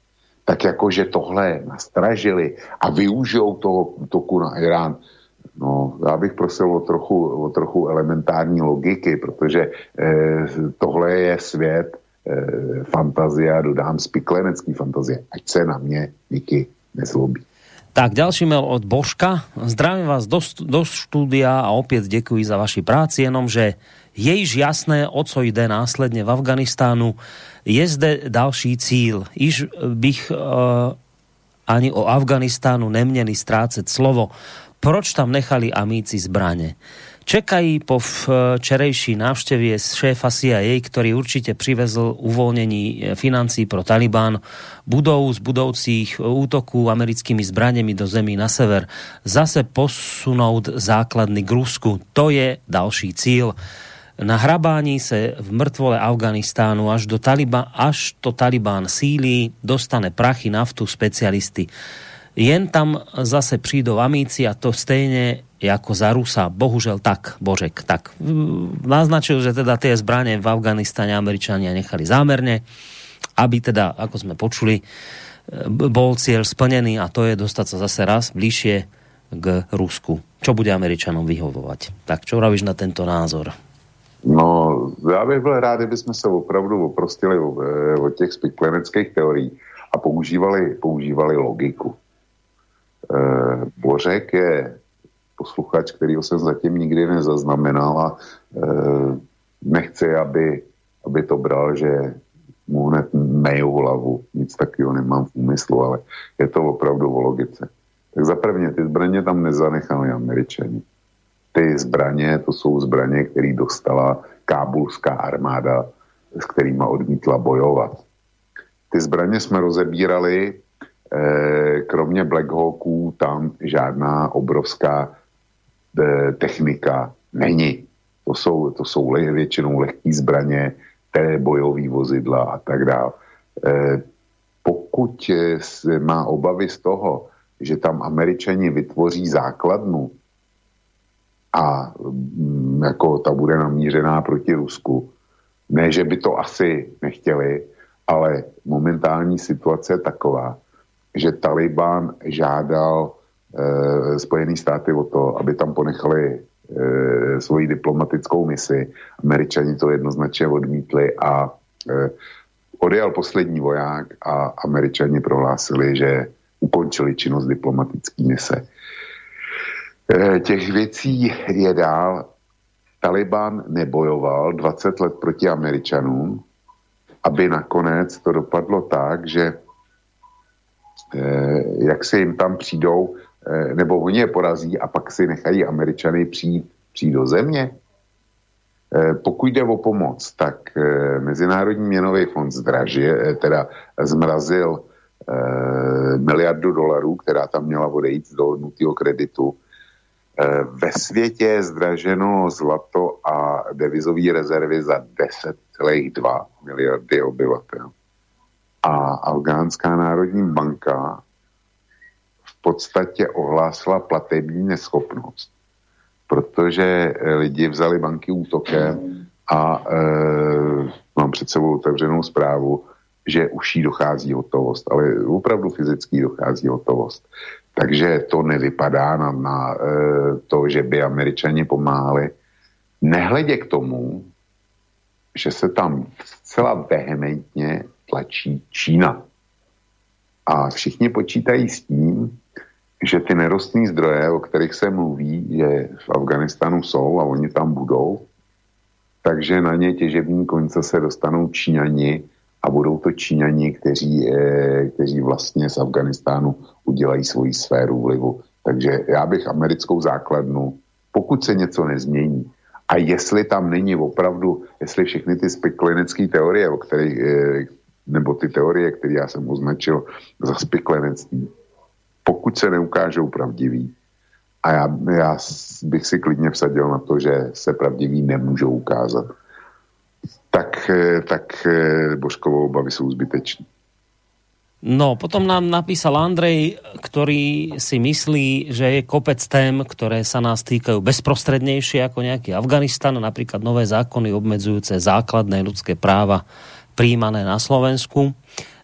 tak jako, že tohle nastražili a využijou toho útoku na Irán, No, já bych prosil o trochu, o trochu elementární logiky, protože eh, tohle je svět eh, fantazie, dodám spiklenecký fantazie. Ať se na mě díky nezlobí. Tak, ďalší mail od Božka. Zdravím vás do, do štúdia a opět děkuji za vaši práci, jenomže je již jasné, o co jde následně v Afganistánu. Je zde další cíl. Iž bych uh, ani o Afganistánu neměli ztrácet slovo. Proč tam nechali amíci zbraně? Čekají po včerejší návštěvě šéfa CIA, který určitě přivezl uvolnění financí pro Taliban, budou z budoucích útoků americkými zbraněmi do zemí na sever zase posunout základny k Rusku. To je další cíl. Na hrabání se v mrtvole Afganistánu až, do Taliban, až to Taliban sílí, dostane prachy, naftu, specialisty. Jen tam zase přijdou amíci a to stejně jako za Rusa. Bohužel tak, Božek, tak. Naznačil, že teda tie zbraně v Afganistane Američania nechali zámerne, aby teda, ako sme počuli, bol cieľ splnený a to je dostať sa zase raz bližšie k Rusku. Čo bude Američanom vyhovovať? Tak čo robíš na tento názor? No, já bych byl rád, kdyby jsme se opravdu oprostili od těch spikleneckých teorií a používali, používali logiku. Bořek je posluchač, kterýho jsem zatím nikdy nezaznamenal a e, nechci, aby, aby to bral, že mu hned meju hlavu. Nic takového nemám v úmyslu, ale je to opravdu o logice. Tak za prvně, ty zbraně tam nezanechali američani. Ty zbraně, to jsou zbraně, které dostala kábulská armáda, s kterými odmítla bojovat. Ty zbraně jsme rozebírali, eh, kromě Black Hawků tam žádná obrovská E, technika není. To jsou, to jsou většinou lehké zbraně, té bojové vozidla a tak dále. E, pokud má obavy z toho, že tam američani vytvoří základnu a mm, jako ta bude namířená proti Rusku, ne, že by to asi nechtěli, ale momentální situace je taková, že Taliban žádal Eh, Spojené státy o to, aby tam ponechali e, svoji diplomatickou misi. Američani to jednoznačně odmítli a e, odjel poslední voják a američani prohlásili, že ukončili činnost diplomatické mise. E, těch věcí je dál. Taliban nebojoval 20 let proti Američanům, aby nakonec to dopadlo tak, že jak se jim tam přijdou Eh, nebo oni je porazí a pak si nechají američany přijít, přijít do země. Eh, pokud jde o pomoc, tak eh, Mezinárodní měnový fond zdražil, teda zmrazil miliardu dolarů, která tam měla odejít z dohodnutého kreditu ve světě je zdraženo zlato a devizové rezervy za 10,2 miliardy obyvatel. A Afgánská národní banka v podstatě ohlásila platební neschopnost, protože lidi vzali banky útokem a e, mám před sebou otevřenou zprávu, že už jí dochází hotovost, ale opravdu fyzicky dochází hotovost. Takže to nevypadá na, na e, to, že by američani pomáhali. Nehledě k tomu, že se tam zcela vehementně tlačí Čína. A všichni počítají s tím, že ty nerostné zdroje, o kterých se mluví, že v Afganistanu jsou a oni tam budou, takže na ně těžební konce se dostanou Číňani a budou to Číňani, kteří, eh, kteří vlastně z Afganistánu udělají svoji sféru vlivu. Takže já bych americkou základnu, pokud se něco nezmění, a jestli tam není opravdu, jestli všechny ty speklenecké teorie, o kterých, eh, nebo ty teorie, které já jsem označil za speklenectví, pokud se neukážou pravdivý, a já, já bych si klidně vsadil na to, že se pravdiví nemůžou ukázat, tak, eh, tak eh, Božkovou obavy jsou zbytečné. No, potom nám napísal Andrej, ktorý si myslí, že je kopec tém, ktoré sa nás týkajú bezprostrednejšie ako nejaký Afganistan, napríklad nové zákony obmedzujúce základné ľudské práva príjmané na Slovensku.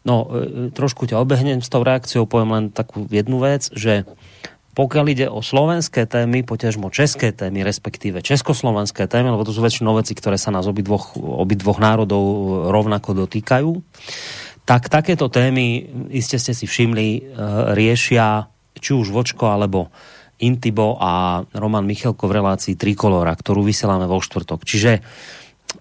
No, e, trošku ťa obehnem s tou reakciou, poviem len takú jednu vec, že pokiaľ ide o slovenské témy, poťažmo české témy, respektíve československé témy, lebo to sú väčšinou veci, ktoré sa nás obidvoch, obidvoch národov rovnako dotýkajú, tak takéto témy, iste ste si všimli, e, riešia či už Vočko alebo Intibo a Roman Michelko v relácii Trikolora, ktorú vysielame vo štvrtok. Čiže e,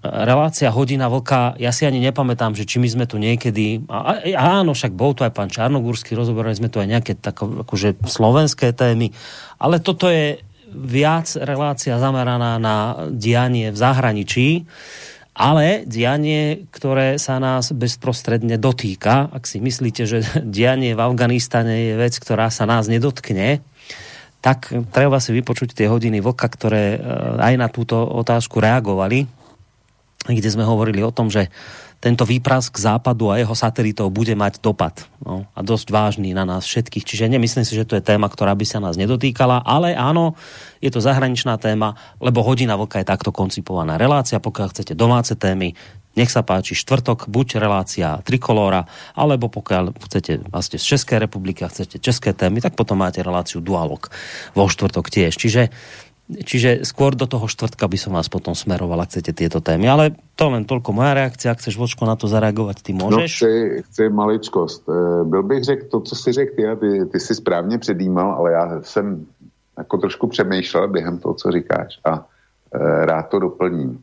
relácia Hodina Vlka, ja si ani nepamätám, že či my sme tu niekedy, a, a áno, však bol tu aj pán Čarnogórsky, rozoberali sme tu aj nejaké tak, akože slovenské témy, ale toto je viac relácia zameraná na dianie v zahraničí ale dianie, ktoré sa nás bezprostredne dotýka, ak si myslíte, že <laughs> dianie v Afganistane je vec, ktorá sa nás nedotkne, tak treba si vypočuť tie hodiny vlka, ktoré eh, aj na túto otázku reagovali, kde sme hovorili o tom, že tento výprask západu a jeho satelitov bude mať dopad. No, a dosť vážný na nás všetkých. Čiže nemyslím si, že to je téma, ktorá by sa nás nedotýkala, ale áno, je to zahraničná téma, lebo hodina vlka je takto koncipovaná relácia. Pokiaľ chcete domáce témy, nech sa páči štvrtok, buď relácia Trikolóra, alebo pokiaľ chcete vlastne z Českej republiky a chcete české témy, tak potom máte reláciu Dualog vo štvrtok tiež. Čiže Čiže skôr do toho štvrtka by som vás potom smeroval, ak chcete tieto témy. Ale to len toľko moja reakcia. Ak chceš, Vočko, na to zareagovat, ty můžeš? No, chci, chci maličkost. Eh, byl bych řekl to, co si řekl ty, ty, ty jsi správně předjímal, ale já jsem jako trošku přemýšlel během toho, co říkáš a e, rád to doplním.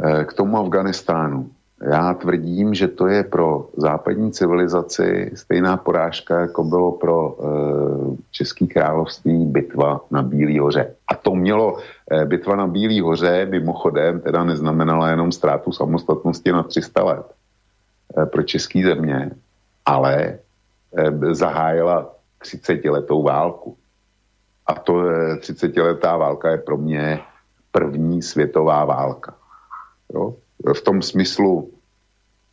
E, k tomu Afganistánu. Já tvrdím, že to je pro západní civilizaci stejná porážka, jako bylo pro e, Český království bitva na Bílý hoře. A to mělo, e, bitva na Bílý hoře mimochodem teda neznamenala jenom ztrátu samostatnosti na 300 let e, pro český země, ale e, zahájila 30 letou válku. A to 30-letá válka je pro mě první světová válka. Jo? v tom smyslu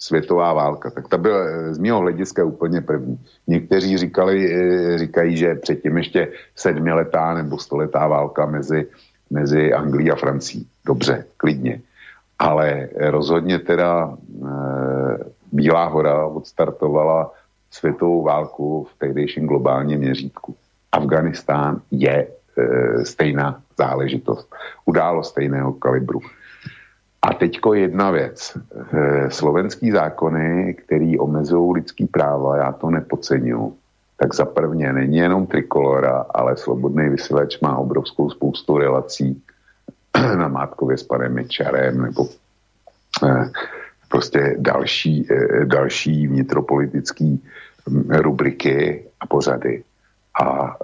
světová válka, tak ta byla z mého hlediska úplně první. Někteří říkali, eh, říkají, že předtím ještě sedmiletá nebo stoletá válka mezi, mezi Anglií a Francií. Dobře, klidně. Ale rozhodně teda e, Bílá hora odstartovala světovou válku v tehdejším globálním měřítku. Afganistán je e, stejná záležitost. Událo stejného kalibru. A teďko jedna věc. Eh, slovenský zákony, který omezují lidský práva, já to nepodceňuji. Tak za prvně není jenom trikolora, ale svobodný vysílač má obrovskou spoustu relací <clears throat> na Mátkově s panem Mečarem nebo eh, prostě další, eh, další vnitropolitický hm, rubriky a pořady. A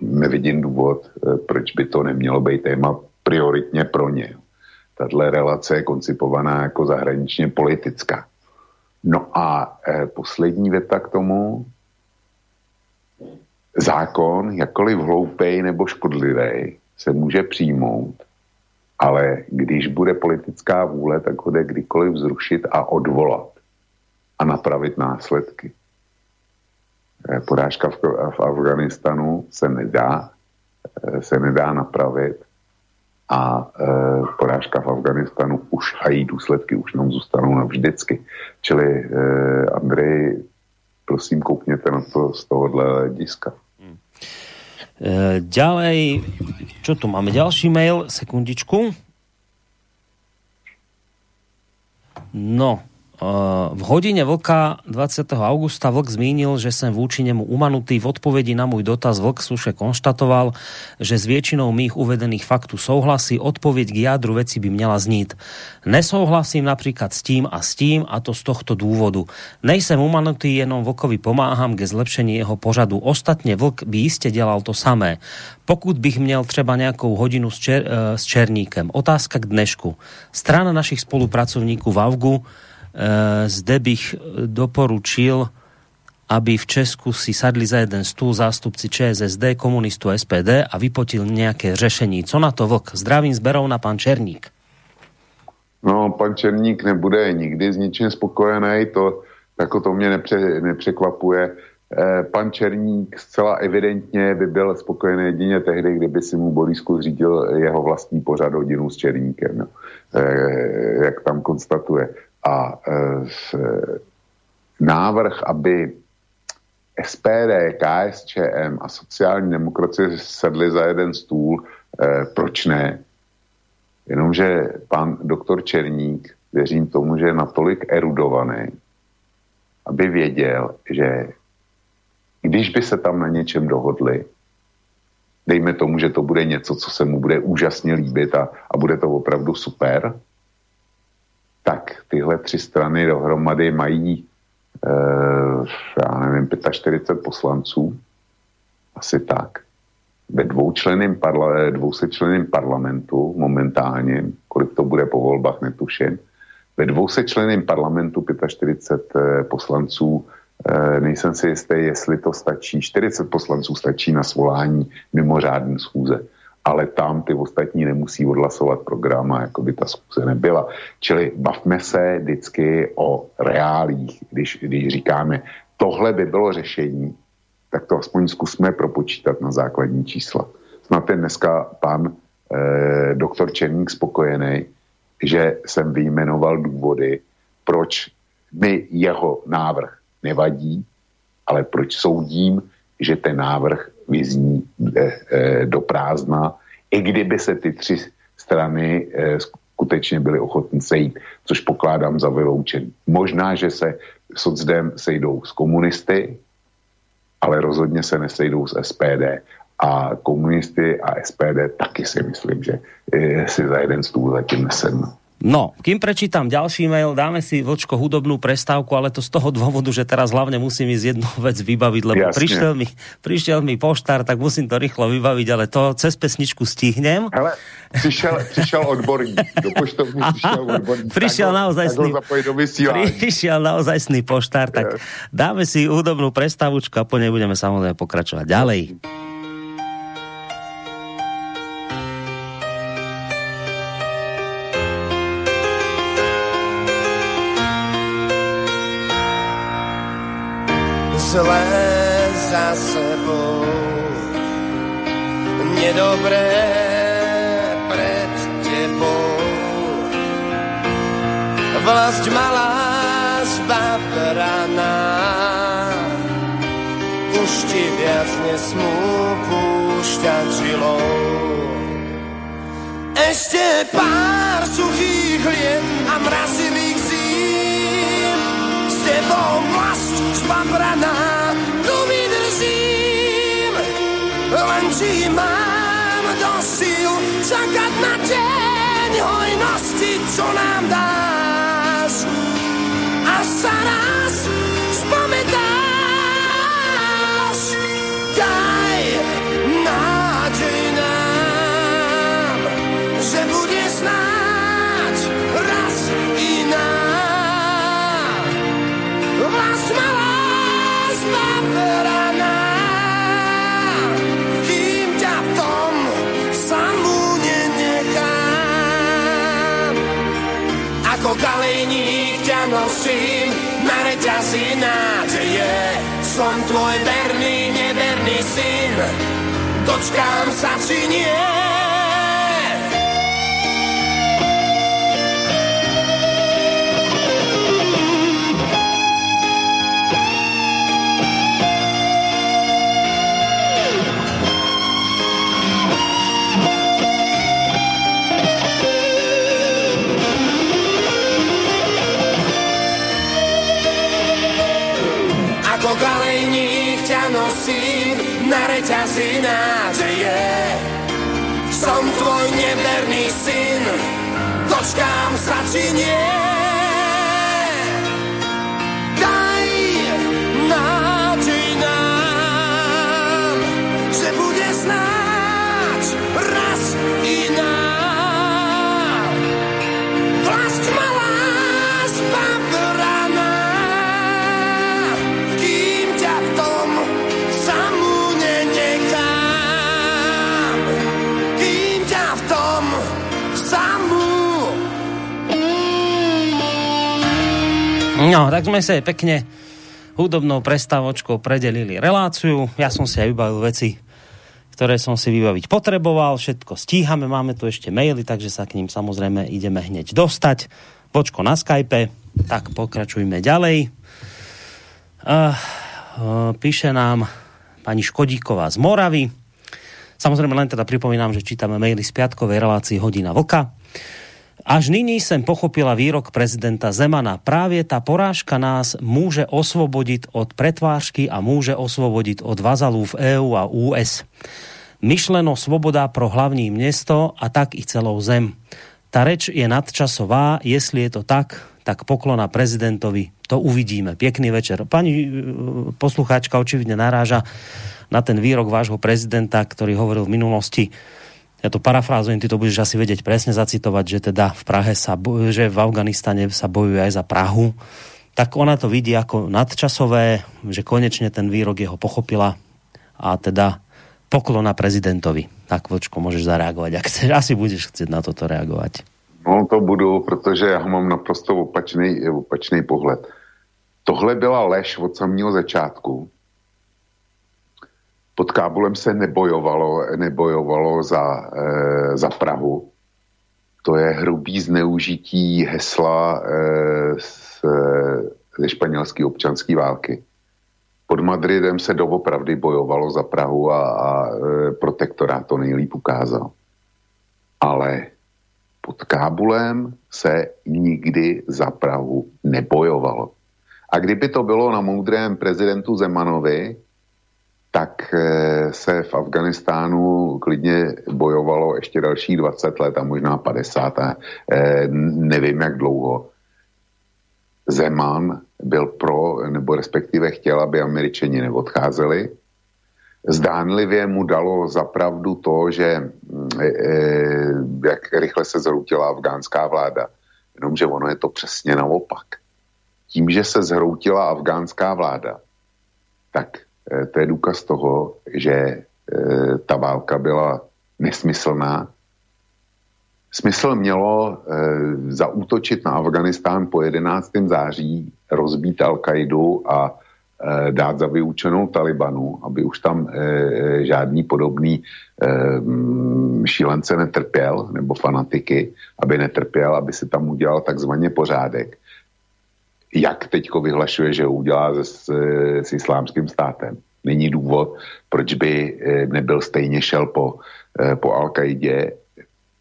nevidím důvod, proč by to nemělo být téma prioritně pro ně tahle relace je koncipovaná jako zahraničně politická. No a e, poslední věta k tomu. zákon, jakkoliv hloupej nebo škodlivý, se může přijmout, ale když bude politická vůle, tak ho jde kdykoliv zrušit a odvolat a napravit následky. Eh, porážka v, v Afganistanu se nedá, eh, se nedá napravit a e, porážka v Afganistanu už a její důsledky už nám zůstanou navždycky. Čili e, Andrej, prosím, koukněte na to z tohohle hlediska. Hmm. E, ďalej, čo tu máme? Ďalší mail, sekundičku. No, v hodine vlka 20. augusta vlk zmínil, že jsem vůči němu umanutý. V odpovědi na můj dotaz vlk sluše konštatoval, že s většinou mých uvedených faktů souhlasí. Odpověď k jádru veci by měla znít. Nesouhlasím například s tím a s tím a to z tohto důvodu. Nejsem umanutý, jenom vlkovi pomáhám ke zlepšení jeho pořadu. Ostatně vlk by jistě dělal to samé. Pokud bych měl třeba nějakou hodinu s, čer, eh, s Černíkem. Otázka k dnešku. Strana našich spolupracovníků v Avgu Eh, zde bych doporučil, aby v Česku si sadli za jeden stůl zástupci ČSSD, komunistu SPD a vypotil nějaké řešení. Co na to vlk? Zdravím z Berouna, pan Černík. No, pan Černík nebude nikdy s ničím spokojený, to, jako to mě nepře, nepřekvapuje. Eh, pan Černík zcela evidentně by byl spokojený jedině tehdy, kdyby si mu Borisku zřídil jeho vlastní pořad hodinu s Černíkem, no. eh, jak tam konstatuje. A e, návrh, aby SPD, KSČM a sociální demokracie sedli za jeden stůl, e, proč ne? Jenomže pan doktor Černík, věřím tomu, že je natolik erudovaný, aby věděl, že když by se tam na něčem dohodli, dejme tomu, že to bude něco, co se mu bude úžasně líbit a, a bude to opravdu super, tak tyhle tři strany dohromady mají, e, já nevím, 45 poslanců, asi tak. Ve dvoučleném parla, dvousečleném parlamentu momentálně, kolik to bude po volbách, netuším, ve dvousečleném parlamentu 45 eh, poslanců, e, nejsem si jistý, jestli to stačí, 40 poslanců stačí na svolání mimořádné schůze ale tam ty ostatní nemusí odhlasovat program a jako by ta zkuze nebyla. Čili bavme se vždycky o reálích, když, když říkáme, tohle by bylo řešení, tak to aspoň zkusme propočítat na základní čísla. Snad je dneska pan eh, doktor Černík spokojený, že jsem vyjmenoval důvody, proč mi jeho návrh nevadí, ale proč soudím, že ten návrh vyzní e, e, do prázdna, i kdyby se ty tři strany e, skutečně byly ochotní sejít, což pokládám za vyloučený. Možná, že se socdem sejdou s komunisty, ale rozhodně se nesejdou s SPD. A komunisty a SPD taky si myslím, že si za jeden stůl zatím nesednou. No, kým prečítam ďalší mail, dáme si vočko hudobnú prestávku, ale to z toho dôvodu, že teraz hlavne musím ísť jednu <laughs> vec vybaviť, lebo prišiel mi, prišiel mi poštár, tak musím to rýchlo vybaviť, ale to cez pesničku stihnem. Hele, přišel, přišel odborník, do poštovní <laughs> přišel odborník. Prišiel prišiel naozaj sný poštár, tak dáme si hudobnú prestávučku a po nej budeme samozrejme pokračovať ďalej. zlé nedobré pred tebou. Vlast malá zbabraná, už ti viac nesmú púšťať žilou. Ešte pár suchých liet a mrazivých zím s tebou vlast zbabraná len či mám do síl čakať na deň hojnosti, čo nám dáš. A sa nás nosím na reťazi nádeje. Som tvoj verný, neverný syn, dočkám sa či nie. Reťazí nádeje. Som tvoj neverný syn, dočkám sa či nie. No, tak sme sa pekne hudobnou prestávočkou predelili reláciu. Ja som si aj vybavil veci, ktoré som si vybaviť potreboval. Všetko stíhame, máme tu ešte maily, takže sa k ním samozrejme ideme hneď dostať. Počko na Skype, tak pokračujme ďalej. Uh, uh, píše nám pani Škodíková z Moravy. Samozrejme len teda pripomínam, že čítame maily z piatkovej relácii Hodina Voka. Až nyní jsem pochopila výrok prezidenta Zemana. Právě ta porážka nás může osvobodit od pretvářky a může osvobodit od vazalů v EU a US. Myšleno svoboda pro hlavní město a tak i celou zem. Ta reč je nadčasová, jestli je to tak, tak poklona prezidentovi. To uvidíme. Pěkný večer. Pani e, poslucháčka očividně naráža na ten výrok vášho prezidenta, ktorý hovoril v minulosti, ja to parafrázujem, ty to budeš asi vedieť presne zacitovať, že teda v Prahe sa, že v Afganistane sa bojuje aj za Prahu, tak ona to vidí ako nadčasové, že konečne ten výrok jeho pochopila a teda poklona prezidentovi. Tak, Vlčko, můžeš zareagovat, jak chceš. Asi budeš chcet na toto reagovat. No to budu, protože já mám naprosto opačný, opačný pohled. Tohle byla lež od samého začátku pod Kábulem se nebojovalo, nebojovalo za, e, za Prahu. To je hrubý zneužití hesla e, z, e, ze španělské občanské války. Pod Madridem se doopravdy bojovalo za Prahu a, a protektorát to nejlíp ukázal. Ale pod Kábulem se nikdy za Prahu nebojovalo. A kdyby to bylo na moudrém prezidentu Zemanovi, tak eh, se v Afganistánu klidně bojovalo ještě další 20 let a možná 50 a eh, nevím jak dlouho. Zeman byl pro, nebo respektive chtěl, aby američani neodcházeli. Zdánlivě mu dalo zapravdu to, že eh, jak rychle se zhroutila afgánská vláda. Jenomže ono je to přesně naopak. Tím, že se zhroutila afgánská vláda, tak to je důkaz toho, že eh, ta válka byla nesmyslná. Smysl mělo e, zaútočit na Afganistán po 11. září, rozbít Al-Kaidu a dát za vyučenou Talibanu, aby už tam žádný podobný šílence netrpěl, nebo fanatiky, aby netrpěl, aby se tam udělal takzvaně pořádek jak teďko vyhlašuje, že ho udělá s, s islámským státem. Není důvod, proč by eh, nebyl stejně šel po, eh, po Al-Kaidě,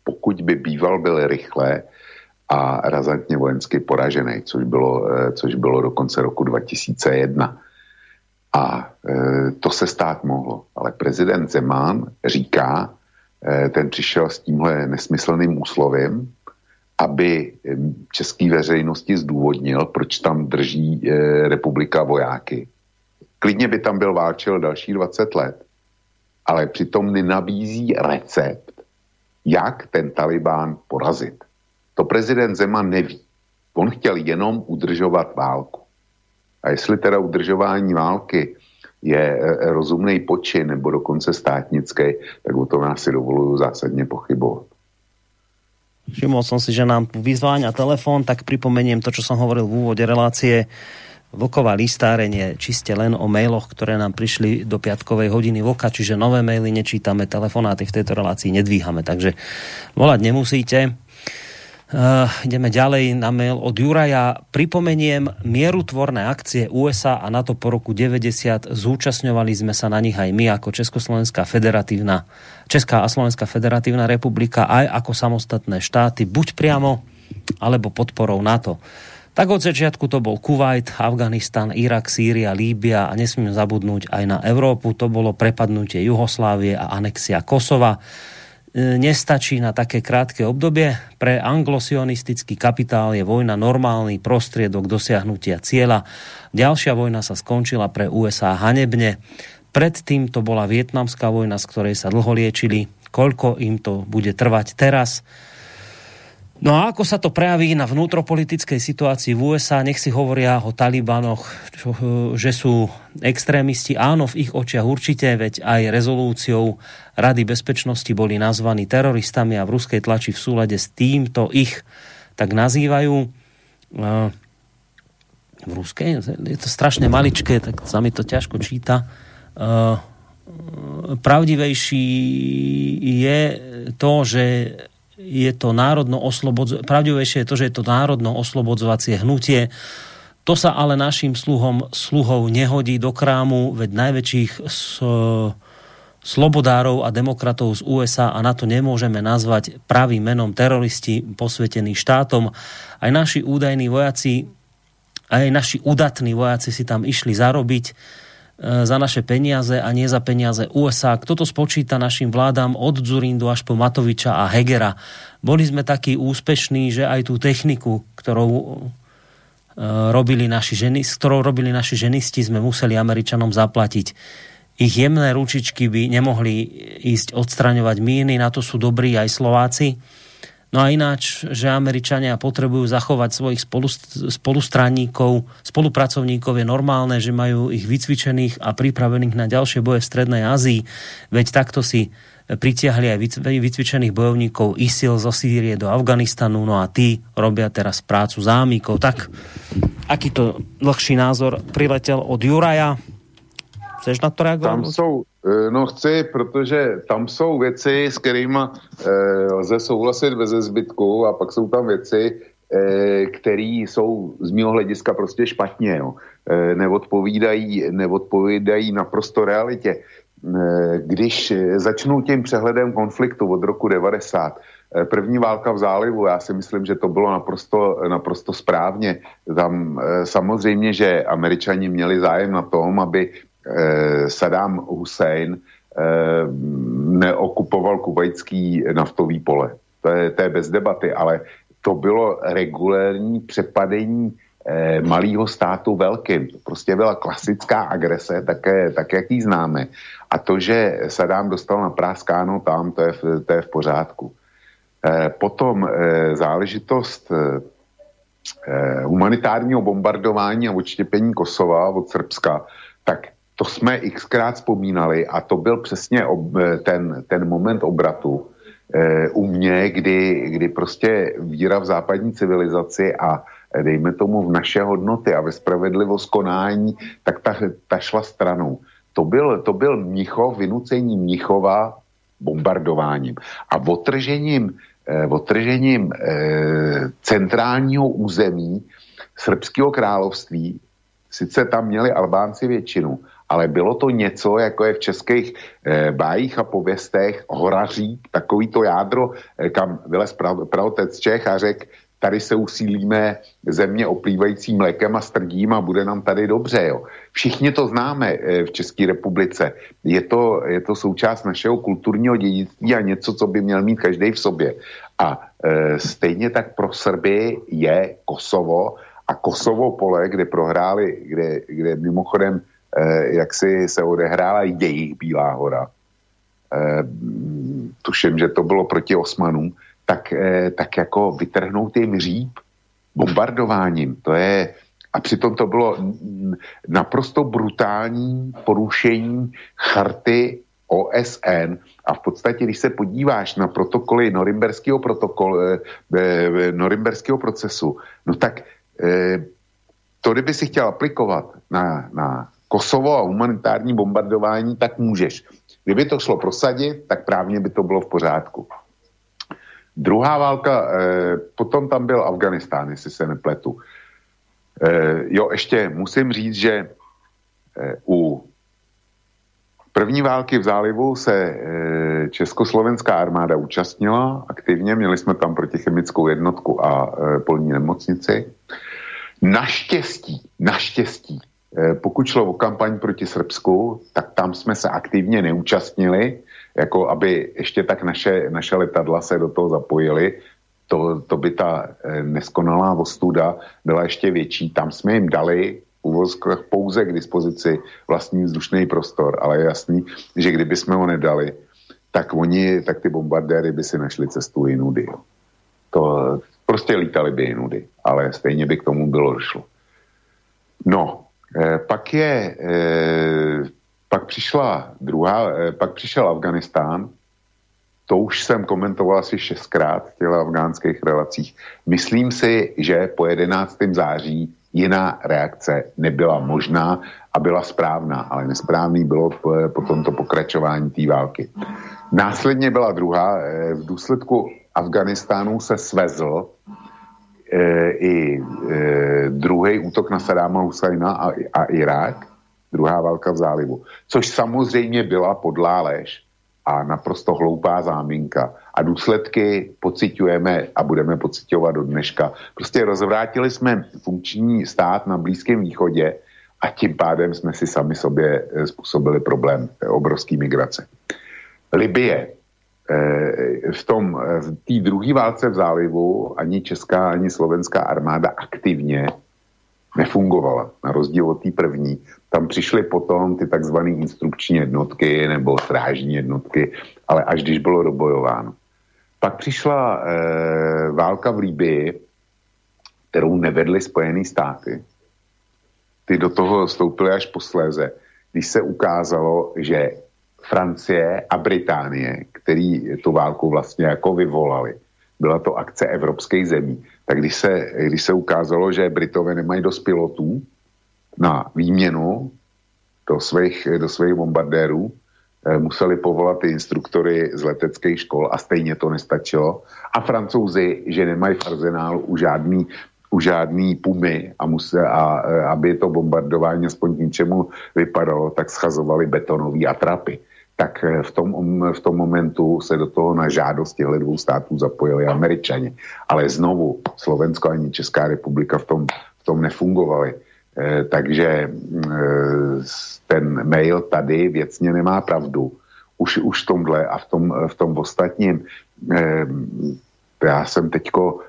pokud by býval byl rychle a razantně vojensky poražený, což bylo, eh, což bylo do konce roku 2001. A to se stát mohlo. Ale prezident Zeman říká, ten přišel s tímhle nesmyslným úslovím, aby české veřejnosti zdůvodnil, proč tam drží e, republika vojáky. Klidně by tam byl válčil další 20 let, ale přitom nenabízí recept, jak ten Talibán porazit. To prezident Zeman neví. On chtěl jenom udržovat válku. A jestli teda udržování války je e, rozumný počin nebo dokonce státnický, tak o tom já si dovoluju zásadně pochybovat. Všimol som si, že nám vyzváňa telefon, tak pripomeniem to, čo som hovoril v úvode relácie. Vlková listáreň je čiste len o mailoch, ktoré nám prišli do piatkovej hodiny voka, čiže nové maily nečítame, telefonáty v tejto relácii nedvíhame, takže volať nemusíte. Uh, ideme ďalej na mail od Juraja. Pripomeniem mierutvorné akcie USA a NATO po roku 90. Zúčastňovali sme sa na nich aj my ako Československá federatívna, Česká a Slovenská federatívna republika aj ako samostatné štáty, buď priamo, alebo podporou NATO. Tak od začiatku to bol Kuwait, Afganistan, Irak, Sýria, Líbia a nesmím zabudnúť aj na Európu. To bolo prepadnutie Juhoslávie a anexia Kosova. E, nestačí na také krátke obdobie. Pre anglosionistický kapitál je vojna normálny prostriedok dosiahnutia cieľa. Ďalšia vojna sa skončila pre USA hanebne. Predtým to bola vietnamská vojna, z ktorej sa dlho liečili. Koľko im to bude trvať teraz? No a ako sa to prejaví na vnútropolitickej situácii v USA, nech si hovoria o Talibanoch, že sú extrémisti. Áno, v ich očiach určite, veď aj rezolúciou Rady bezpečnosti boli nazvaní teroristami a v ruskej tlači v súlade s týmto ich tak nazývajú. V ruskej? Je to strašne maličké, tak sa mi to ťažko číta. Pravdivejší je to, že je to národno oslobodzo... pravdivejšie je to, že je to národno oslobodzovacie hnutie. To sa ale našim sluhom, sluhov nehodí do krámu, veď najväčších s, slobodárov a demokratov z USA a na to nemôžeme nazvať pravým menom teroristi posvetení štátom. Aj naši údajní vojaci, aj naši udatní vojaci si tam išli zarobiť za naše peniaze a nie za peniaze USA. Kto to spočíta našim vládám od Zurindu až po Matoviča a Hegera? Boli sme takí úspešní, že aj tú techniku, ktorou e, robili naši ženy, s ktorou robili naši ženisti, sme museli Američanom zaplatiť. Ich jemné ručičky by nemohli ísť odstraňovať míny, na to sú dobrí aj Slováci No a ináč, že Američania potrebujú zachovať svojich spolustranníkov, spolupracovníkov je normálne, že majú ich vycvičených a pripravených na ďalšie boje v Strednej Ázii. Veď takto si pritiahli aj vycvičených bojovníkov ISIL zo Sýrie do Afganistanu, no a tí robia teraz prácu zámikov. Tak, aký to dlhší názor priletel od Juraja? Chceš na to reagovat? Tam jsou, e, no chci, protože tam jsou věci, s kterými e, lze souhlasit bez zbytku a pak jsou tam věci, e, které jsou z mého hlediska prostě špatně, jo. E, neodpovídají, neodpovídají naprosto realitě. E, když začnu tím přehledem konfliktu od roku 90, e, První válka v zálivu, já si myslím, že to bylo naprosto, naprosto správně. Tam samozřejmě, že američani měli zájem na tom, aby Eh, Saddam Hussein eh, neokupoval kuvajský naftový pole. To je, to je bez debaty, ale to bylo regulérní přepadení eh, malého státu velkým. To prostě byla klasická agrese, také, tak jak ji známe. A to, že Saddam dostal na práskáno tam, to je, to je v pořádku. Eh, potom eh, záležitost eh, humanitárního bombardování a odštěpení Kosova od Srbska, tak to jsme xkrát vzpomínali a to byl přesně ob, ten, ten moment obratu e, u mě, kdy, kdy prostě víra v západní civilizaci a dejme tomu v naše hodnoty a ve spravedlivost konání, tak ta, ta šla stranou. To byl, to byl Mnichov, vynucení Mnichova bombardováním a otržením, e, otržením centrálního území srbského království, sice tam měli Albánci většinu, ale bylo to něco, jako je v českých eh, bájích a pověstech horařík, takový to jádro, eh, kam vylez pravotec Čech a řekl, tady se usílíme země oplývající mlékem a strdím a bude nám tady dobře. Jo. Všichni to známe eh, v České republice. Je to, je to součást našeho kulturního dědictví a něco, co by měl mít každý v sobě. A e, stejně tak pro Srby je Kosovo a Kosovo pole, kde prohráli, kde, kde mimochodem Eh, jak si se odehrála jejich Bílá hora, eh, tuším, že to bylo proti Osmanům, tak, eh, tak jako vytrhnout jim říp bombardováním, to je, a přitom to bylo naprosto brutální porušení charty OSN a v podstatě, když se podíváš na protokoly Norimberského, protokol, eh, eh, Norimberského procesu, no tak eh, to, kdyby si chtěl aplikovat na, na Kosovo a humanitární bombardování, tak můžeš. Kdyby to šlo prosadit, tak právně by to bylo v pořádku. Druhá válka, eh, potom tam byl Afganistán, jestli se nepletu. Eh, jo, ještě musím říct, že eh, u první války v zálivu se eh, československá armáda účastnila aktivně, měli jsme tam protichemickou jednotku a eh, polní nemocnici. Naštěstí, naštěstí, pokud šlo o kampaň proti Srbsku, tak tam jsme se aktivně neúčastnili, jako aby ještě tak naše, naše letadla se do toho zapojily, to, to by ta eh, neskonalá ostuda byla ještě větší. Tam jsme jim dali uvozkách pouze k dispozici vlastní vzdušný prostor, ale je jasný, že kdyby jsme ho nedali, tak oni, tak ty bombardéry by si našli cestu jinudy. To prostě lítali by jinudy, ale stejně by k tomu bylo došlo. No, eh, pak je, eh, pak přišla druhá, eh, pak přišel Afganistán, to už jsem komentoval asi šestkrát v těch afgánských relacích. Myslím si, že po 11. září jiná reakce nebyla možná a byla správná, ale nesprávný bylo po tomto pokračování té války. Následně byla druhá, eh, v důsledku Afganistánu se svezl i e, druhý útok na Sadáma Husajna a, a Irák, druhá válka v zálivu, což samozřejmě byla podlá lež a naprosto hloupá záminka. A důsledky pocitujeme a budeme pocitovat do dneška. Prostě rozvrátili jsme funkční stát na Blízkém východě a tím pádem jsme si sami sobě eh, způsobili problém eh, obrovský migrace. Libie. Eh, v tom, v té druhé válce v zálivu ani česká, ani slovenská armáda aktivně nefungovala, na rozdíl od té první. Tam přišly potom ty takzvané instrukční jednotky nebo strážní jednotky, ale až když bylo dobojováno. Pak přišla e, válka v Líbii, kterou nevedly Spojené státy. Ty do toho vstoupily až posléze, když se ukázalo, že Francie a Británie, který tu válku vlastně jako vyvolali, byla to akce evropských zemí, tak když se, když se ukázalo, že Britové nemají dost pilotů na výměnu do svých, do svých bombardérů, eh, museli povolat ty instruktory z leteckých škol a stejně to nestačilo. A francouzi, že nemají v arzenálu u žádný, u žádný pumy a, musel, a, eh, aby to bombardování aspoň k ničemu vypadalo, tak schazovali betonové atrapy tak eh, v tom, v tom momentu se do toho na žádost těchto dvou států zapojili američani. Ale znovu Slovensko ani Česká republika v tom, v tom nefungovaly. Eh, takže eh, ten mail tady věcně nemá pravdu. Už, už v tomhle a v tom, v tom ostatním. Eh, já jsem teďko,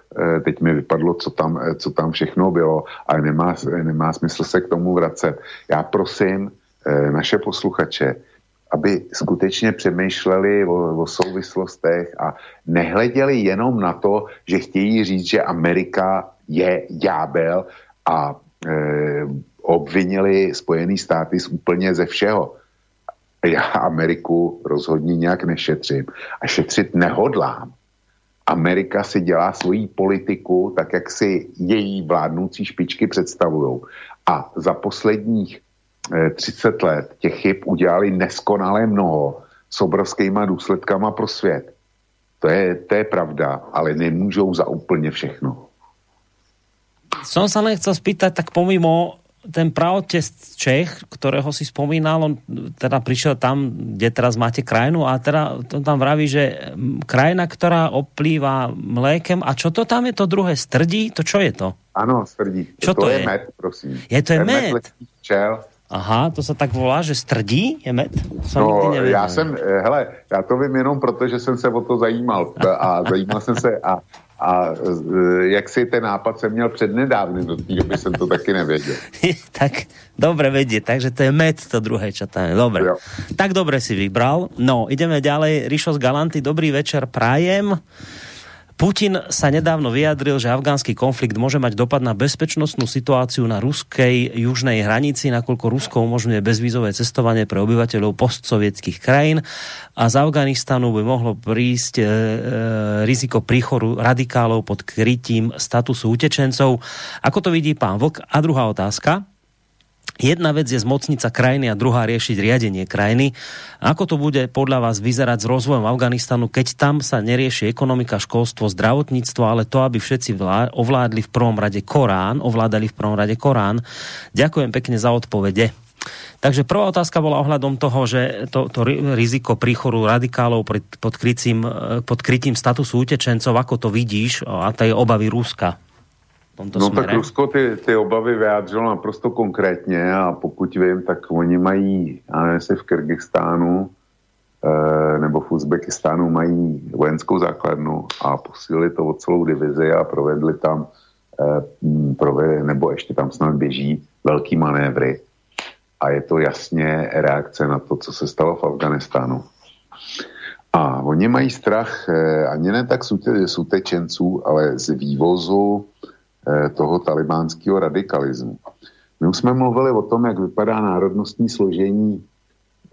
teď mi vypadlo, co tam, co tam všechno bylo, ale nemá, nemá smysl se k tomu vracet. Já prosím naše posluchače, aby skutečně přemýšleli o, o souvislostech a nehleděli jenom na to, že chtějí říct, že Amerika je ďábel a e, obvinili Spojený státy z úplně ze všeho. Já Ameriku rozhodně nějak nešetřím a šetřit nehodlám. Amerika si dělá svoji politiku tak, jak si její vládnoucí špičky představují. A za posledních 30 eh, let těch chyb udělali neskonale mnoho s obrovskýma důsledkama pro svět. To je, to je pravda, ale nemůžou za úplně všechno. Som sa len chcel spýtať, tak pomimo ten pravotest Čech, ktorého si spomínal, on teda prišiel tam, kde teraz máte krajinu a teda to tam vraví, že krajina, ktorá oplýva mlékem a čo to tam je to druhé? Strdí? To čo je to? Ano, strdí. Čo to, to je? je med, prosím. Je to je med? med včel. Aha, to se tak volá, že strdí je med? Jsem no, já jsem, eh, hele, já to vím jenom proto, že jsem se o to zajímal a zajímal jsem se a, a eh, jak si ten nápad jsem měl přednedávny, do té doby jsem to taky nevěděl. <laughs> tak, dobre vedieť, takže to je med, to druhé, je. Dobre. Jo. Tak dobre si vybral. No, ideme ďalej. Rišo z Galanty, dobrý večer, prajem. Putin sa nedávno vyjadril, že afgánsky konflikt môže mať dopad na bezpečnostnú situáciu na ruskej južnej hranici, nakoľko Rusko umožňuje bezvízové cestovanie pre obyvateľov postsovietských krajín a z Afganistanu by mohlo prísť e, e, riziko príchoru radikálov pod krytím statusu utečencov. Ako to vidí pán Vlk? A druhá otázka. Jedna vec je zmocnica krajiny a druhá riešiť riadenie krajiny. Ako to bude podľa vás vyzerať s rozvojom Afganistanu, keď tam sa nerieši ekonomika, školstvo, zdravotníctvo, ale to, aby všetci ovládli v prvom rade Korán, ovládali v prvom rade Korán. Ďakujem pekne za odpovede. Takže prvá otázka bola ohľadom toho, že to, to riziko príchoru radikálov pod krytím, pod krytím statusu utečencov, ako to vidíš a tej obavy Ruska tomto no směre? tak Rusko ty, ty obavy vyjádřilo naprosto konkrétně a pokud vím, tak oni mají, já nevím, v Kyrgyzstánu e, nebo v Uzbekistánu mají vojenskou základnu a posílili to o celou divizi a provedli tam e, provedli, nebo ještě tam snad běží velký manévry a je to jasně reakce na to, co se stalo v Afganistánu. A oni mají strach eh, ani ne tak z utečenců, ale z vývozu Eh, toho talibánského radikalismu. My už jsme mluvili o tom, jak vypadá národnostní složení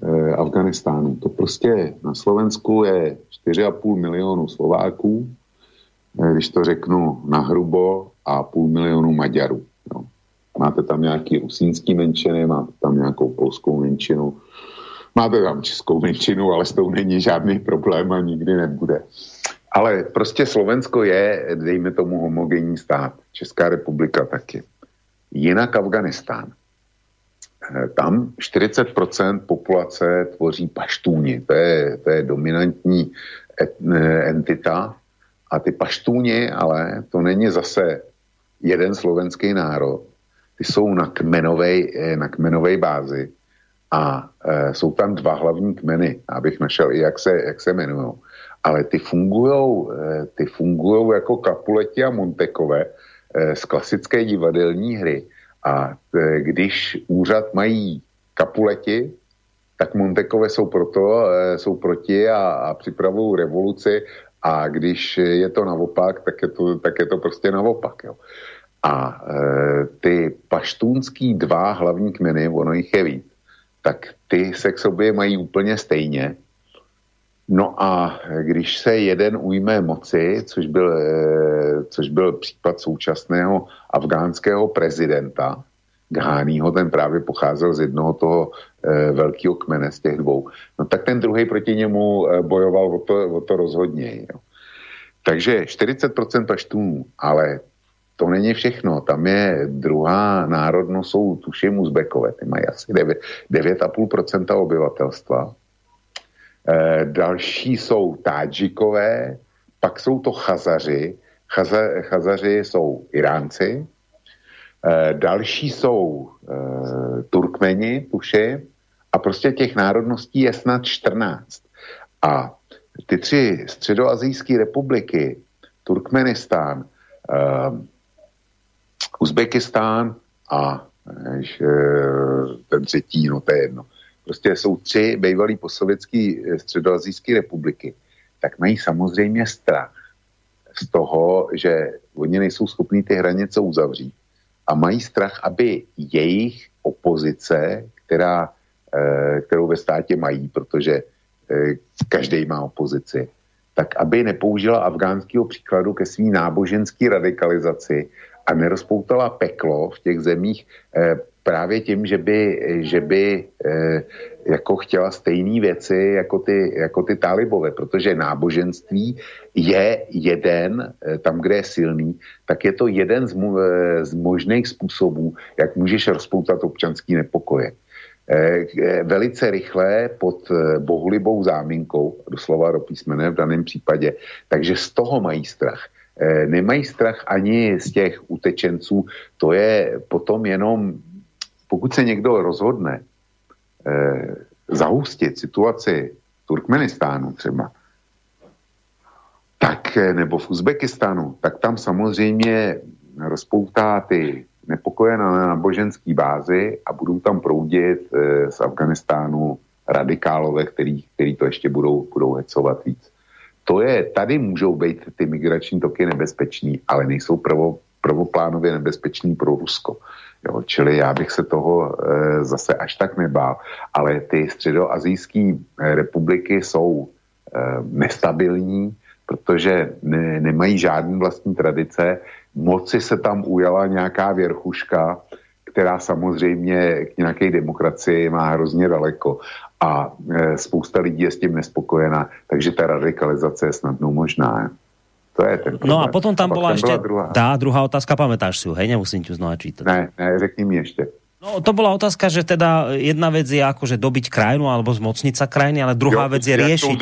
eh, Afganistánu. To prostě na Slovensku je 4,5 milionu Slováků, eh, když to řeknu na hrubo, a půl milionu Maďarů. Jo. Máte tam nějaký rusínský menšiny, máte tam nějakou polskou menšinu, máte tam českou menšinu, ale s tou není žádný problém a nikdy nebude. Ale prostě Slovensko je, dejme tomu, homogenní stát. Česká republika taky. Jinak Afganistán. Eh, tam 40% populace tvoří paštůni. To je, to je dominantní eh, entita. A ty paštůni, ale to není zase jeden slovenský národ. Ty jsou na kmenové eh, na kmenovej bázi a e, jsou tam dva hlavní kmeny, abych našel i jak se, jak se jmenují ale ty fungujou, eh, ty fungujou jako Kapuleti a Montekové eh, z klasické divadelní hry. A eh, když úřad mají Kapuleti, tak Montekové jsou, proto, jsou proti a, a připravují revoluci a když je to naopak, tak je to, tak je to prostě naopak. Jo. A e, ty paštůnský dva hlavní kmeny, ono jich je víc, tak ty se k sobě mají úplně stejně No a když se jeden ujme moci, což byl, eh, což byl případ současného afgánského prezidenta, Gháního, ten právě pocházel z jednoho toho e, velkého kmene z těch dvou, no tak ten druhý proti němu e, bojoval o to, o to rozhodně. Jo. Takže 40% paštůnů, ale to není všechno. Tam je druhá národnost, jsou tuším Uzbekové, ty mají asi 9,5% obyvatelstva další jsou Tádžikové, pak jsou to Chazaři, Chaza, Chazaři jsou Iránci, e, další jsou e, Turkmeni, tuši, a prostě těch národností je snad 14. A ty tři středoazijské republiky, Turkmenistán, Uzbekistán a ten třetí, no to je jedno, prostě jsou tři bývalý posovětský eh, středoazijské republiky, tak mají samozřejmě strach z toho, že oni nejsou schopní ty hranice uzavřít. A mají strach, aby jejich opozice, která, eh, kterou ve státě mají, protože eh, každý má opozici, tak aby nepoužila afgánského příkladu ke svý náboženské radikalizaci a nerozpoutala peklo v těch zemích právě tím, že by, že by eh, jako chtěla stejné věci jako ty, jako ty talibové, protože náboženství je jeden, eh, tam, kde je silný, tak je to jeden z, mo, eh, z možných způsobů, jak můžeš rozpoutat občanský nepokoje. Eh, velice rychle pod bohulibou záminkou, doslova do písmene v daném případě, takže z toho mají strach. Nemají strach ani z těch utečenců, to je potom jenom pokud se někdo rozhodne eh, zahustit situaci Turkmenistánu třeba, tak, eh, nebo v Uzbekistánu, tak tam samozřejmě rozpoutá ty nepokoje na náboženské bázi a budou tam proudit eh, z Afganistánu radikálové, který, který to ještě budou, budou hecovat víc. to je, tady můžou být ty migrační toky nebezpečný, ale nejsou prvo, prvoplánově nebezpečný pro Rusko. Jo, čili já bych se toho e, zase až tak nebál. Ale ty středoazijské e, republiky jsou e, nestabilní, protože ne, nemají žádný vlastní tradice. Moci se tam ujala nějaká věrchuška, která samozřejmě k nějaké demokracii má hrozně daleko a e, spousta lidí je s tím nespokojená, takže ta radikalizace je snadno možná. To je ten No a potom tam byla ještě druhá. Tá, druhá otázka, pamätáš si ju, hej, nemusím ti znova čítať. Ne, ne, řekni mi ještě. No, to bola otázka, že teda jedna vec je akože dobiť krajinu alebo zmocniť sa krajiny, ale druhá jo, vec je riešiť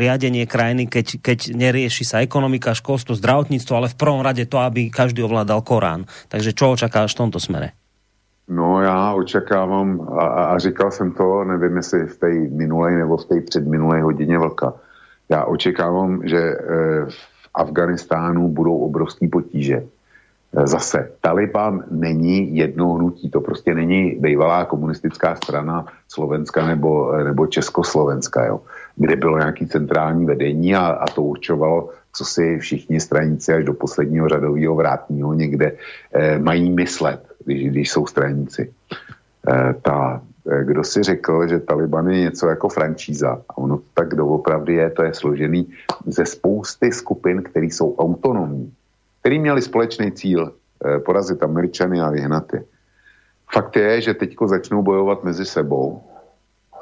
riadenie krajiny, keď, keď nerieši sa ekonomika, školstvo, zdravotníctvo, ale v prvom rade to, aby každý ovládal Korán. Takže čo očakáš v tomto smere? No já očekávám, a, a říkal jsem to, nevím jestli v té minulé nebo v té předminulé hodině vlka, já očekávám, že e, v Afganistánu budou obrovský potíže. E, zase, Taliban není jedno hnutí, to prostě není bývalá komunistická strana Slovenska nebo, nebo Československa, jo, kde bylo nějaký centrální vedení a, a to určovalo, co si všichni stranici až do posledního řadového vrátního někde e, mají myslet když, když jsou straníci. E, ta, e, kdo si řekl, že Taliban je něco jako franšíza, a ono tak doopravdy je, to je složený ze spousty skupin, které jsou autonomní, který měli společný cíl e, porazit Američany a vyhnat je. Fakt je, že teďko začnou bojovat mezi sebou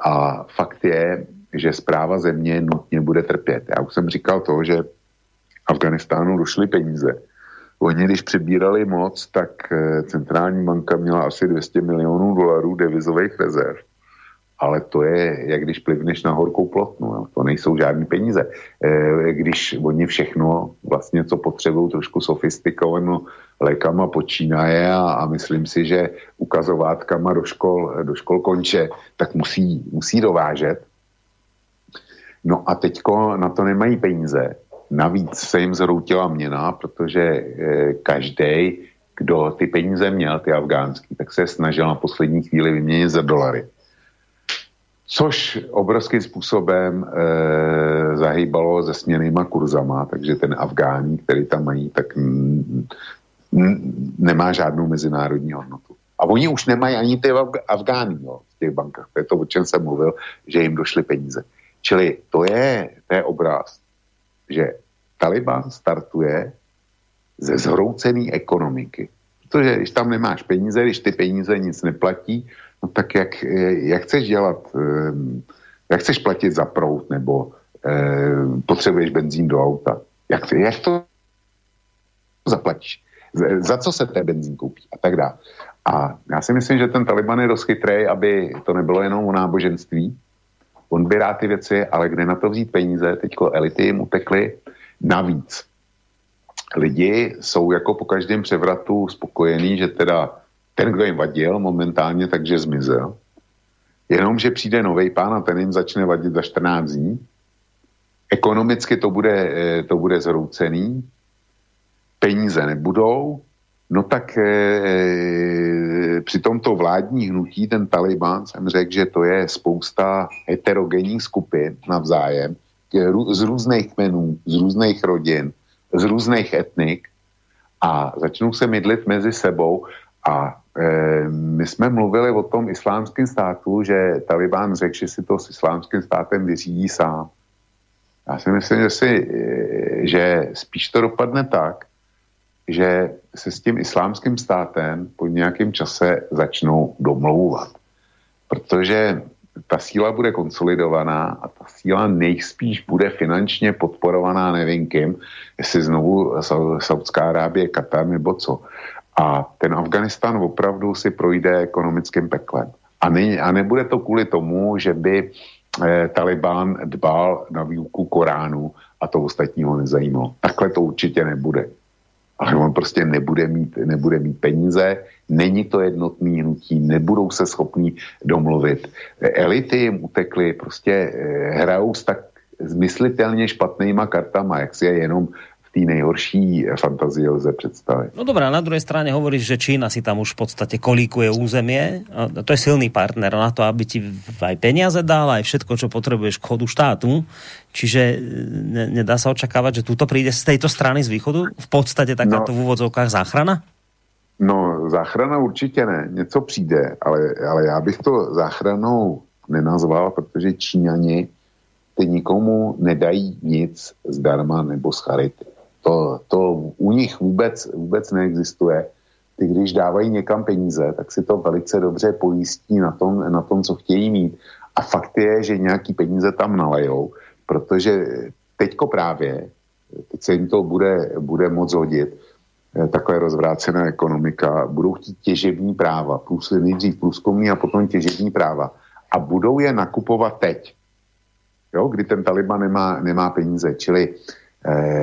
a fakt je, že zpráva země nutně bude trpět. Já už jsem říkal to, že Afganistánu došly peníze Oni, když přebírali moc, tak eh, centrální banka měla asi 200 milionů dolarů devizových rezerv. Ale to je, jak když plivneš na horkou plotnu. Jo. To nejsou žádné peníze. E, když oni všechno, vlastně co potřebují, trošku sofistikovanou lékama počínaje a, a myslím si, že ukazovátkama do škol, do škol konče, tak musí, musí dovážet. No a teďko na to nemají peníze Navíc se jim zhroutila měna, protože eh, každý, kdo ty peníze měl, ty afgánský, tak se snažil na poslední chvíli vyměnit za dolary. Což obrovským způsobem e, zahýbalo se směnýma kurzama, takže ten Afgání, který tam mají, tak n, n, nemá žádnou mezinárodní hodnotu. A oni už nemají ani ty Afgány jo, v těch bankách. To je to, o čem jsem mluvil, že jim došly peníze. Čili to je, to je obraz že Taliban startuje ze zhroucené ekonomiky. Protože když tam nemáš peníze, když ty peníze nic neplatí, no tak jak, jak chceš dělat, ehm, jak chceš platit za prout nebo eh, potřebuješ benzín do auta? Jak, jak to zaplatíš? Za co se ten benzín koupí? A tak dále. A já si myslím, že ten Taliban je dost chytrý, aby to nebylo jenom o náboženství, On by rád ty věci, ale kde na to vzít peníze, teďko elity jim utekly. Navíc lidi jsou jako po každém převratu spokojení, že teda ten, kdo jim vadil momentálně, takže zmizel. Jenomže přijde nový pán a ten jim začne vadit za 14 dní. Ekonomicky to bude, eh, to bude zhroucený, peníze nebudou, No tak e, při tomto vládní hnutí ten Taliban jsem řekl, že to je spousta heterogenních skupin navzájem, z různých kmenů, z různých rodin, z různých etnik a začnou se mydlit mezi sebou a e, my jsme mluvili o tom islámském státu, že Taliban řekl, že si to s islámským státem vyřídí sám. Já si myslím, že, si, že spíš to dopadne tak, že se s tím islámským státem po nějakém čase začnou domlouvat. Protože ta síla bude konsolidovaná a ta síla nejspíš bude finančně podporovaná nevím kým, jestli znovu Saudská Arábie, Katar nebo co. A ten Afganistan opravdu si projde ekonomickým peklem. A, ne, a nebude to kvůli tomu, že by eh, Taliban dbal na výuku Koránu a to ostatního nezajímalo. Takhle to určitě nebude ale on prostě nebude mít, nebude mít peníze, není to jednotný hnutí, nebudou se schopní domluvit. Elity jim utekly, prostě eh, hrajou s tak zmyslitelně špatnýma kartama, jak si je jenom té nejhorší fantazie lze představit. No dobré, na druhé straně hovoríš, že Čína si tam už v podstatě kolíkuje územie. A to je silný partner na to, aby ti aj peniaze dal, aj všetko, čo potrebuješ k chodu štátu. Čiže e, ne, nedá sa očakávať, že tuto príde z tejto strany z východu v podstate takáto no, v úvodzovkách záchrana? No, záchrana určitě ne. Něco přijde, ale, ale já bych to záchranou nenazval, protože Číňani ty nikomu nedají nic zdarma nebo z charity. To, to u nich vůbec, vůbec neexistuje. Ty, když dávají někam peníze, tak si to velice dobře pojistí na tom, na tom co chtějí mít. A fakt je, že nějaký peníze tam nalejou, protože teďko právě, teď se jim to bude, bude moc hodit, eh, takové rozvrácená ekonomika, budou chtít těžební práva, plus nejdřív průzkumní a potom těžební práva. A budou je nakupovat teď jo, kdy ten Taliban nemá, nemá peníze. Čili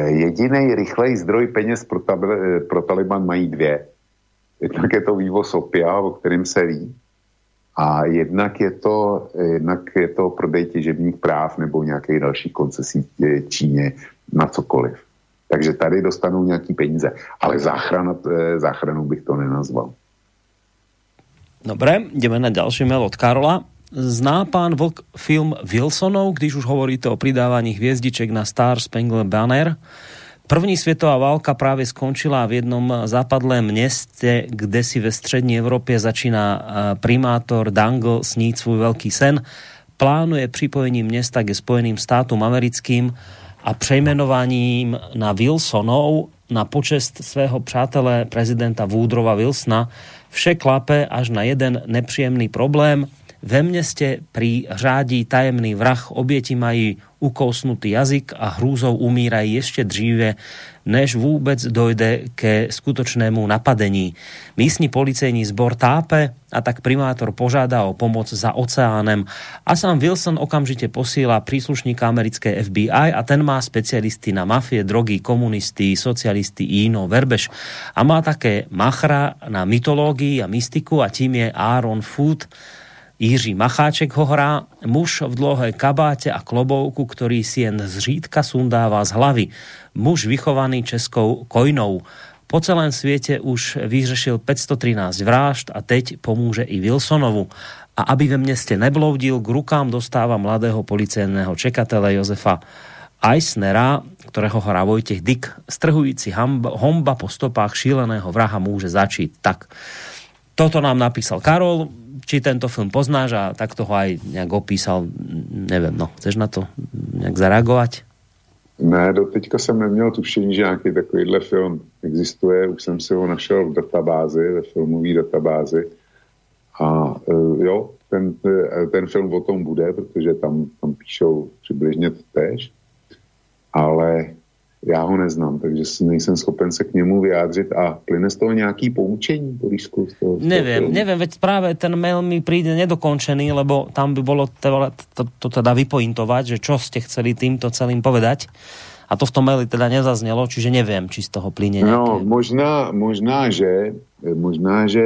jediný rychlej zdroj peněz pro, tab, eh, pro Taliban mají dvě. Jednak je to vývoz opia, o kterém se ví, a jednak je to, jednak je to prodej těžebních práv nebo nějaké další koncesí Číně na cokoliv. Takže tady dostanou nějaký peníze. Ale záchrana, eh, záchranou bych to nenazval. Dobre, jdeme na další mail od Karola. Zná pán Vlk film Wilsonov, když už hovoríte o pridávaní hviezdiček na Star Spangled Banner? První světová válka právě skončila v jednom západlém městě, kde si ve střední Evropě začíná primátor Dangle snít svůj velký sen. Plánuje připojení města ke Spojeným státům americkým a přejmenováním na Wilsonov na počest svého přátele prezidenta Woodrowa Wilsona vše klape až na jeden nepříjemný problém – ve městě pri řádí tajemný vrah, oběti mají ukousnutý jazyk a hrůzou umírají ještě dříve, než vůbec dojde ke skutočnému napadení. Místní policejní zbor tápe a tak primátor požádá o pomoc za oceánem a sám Wilson okamžitě posílá příslušníka americké FBI a ten má specialisty na mafie, drogy, komunisty, socialisty i jinou verbež. A má také machra na mytológii a mystiku a tím je Aaron Food, Jiří Macháček ho hrá, muž v dlouhé kabáte a klobouku, který si jen zřídka sundává z hlavy. Muž vychovaný českou kojnou. Po celém světě už vyřešil 513 vražd a teď pomůže i Wilsonovu. A aby ve městě nebloudil, k rukám dostává mladého policejného čekatele Josefa Eisnera, kterého hrá Vojtěch Dick. Strhující homba po stopách šíleného vraha může začít tak. Toto nám napísal Karol, či tento film poznáš a tak toho aj nějak opísal, nevím, no, chceš na to nějak zareagovat? Ne, do teďka jsem neměl tušení, že nějaký takovýhle film existuje, už jsem si ho našel v databázi, ve filmové databázi. A uh, jo, ten, ten film o tom bude, protože tam, tam píšou přibližně to tež, ale já ho neznám, takže nejsem schopen se k němu vyjádřit a plyne z toho nějaký poučení, Borisku? Nevím, nevím, veď právě ten mail mi přijde nedokončený, lebo tam by bylo to, to, to teda vypointovat, že čo ste chceli týmto celým povedať. A to v tom maili teda nezaznělo, čiže nevím, či z toho plyne nějaké... No, možná, možná, že, možná, že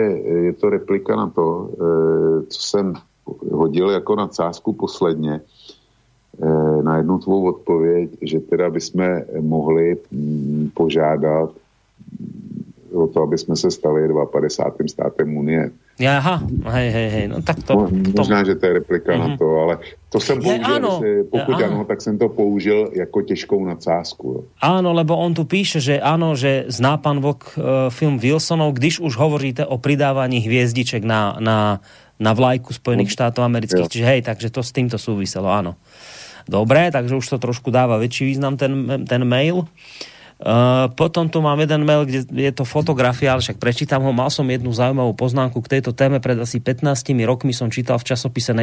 je to replika na to, eh, co jsem hodil jako na cásku posledně, na jednu tvou odpověď, že teda bychom mohli mm, požádat mm, o to, aby jsme se stali 52. státem Unie. Aha, hej, hej, hej, no tak to... Mo, možná, že to je replika mm-hmm. na mhm. to, ale to jsem použil, je, ano, že pokud je, ano, tak jsem to použil jako těžkou nadsázku. Jo. Áno, lebo on tu píše, že ano, že zná pan Vlk uh, film Wilsonov, když už hovoríte o pridávaní hviezdiček na, na, na vlajku Spojených no, štátov amerických, jo. čiže hej, takže to s týmto súviselo, áno. Dobré, takže už to trošku dáva väčší význam ten, ten mail. Uh, potom tu mám jeden mail, kde je to fotografia, ale však prečítam ho. Mal som jednu zaujímavú poznámku k tejto téme. Pred asi 15 rokmi som čítal v časopise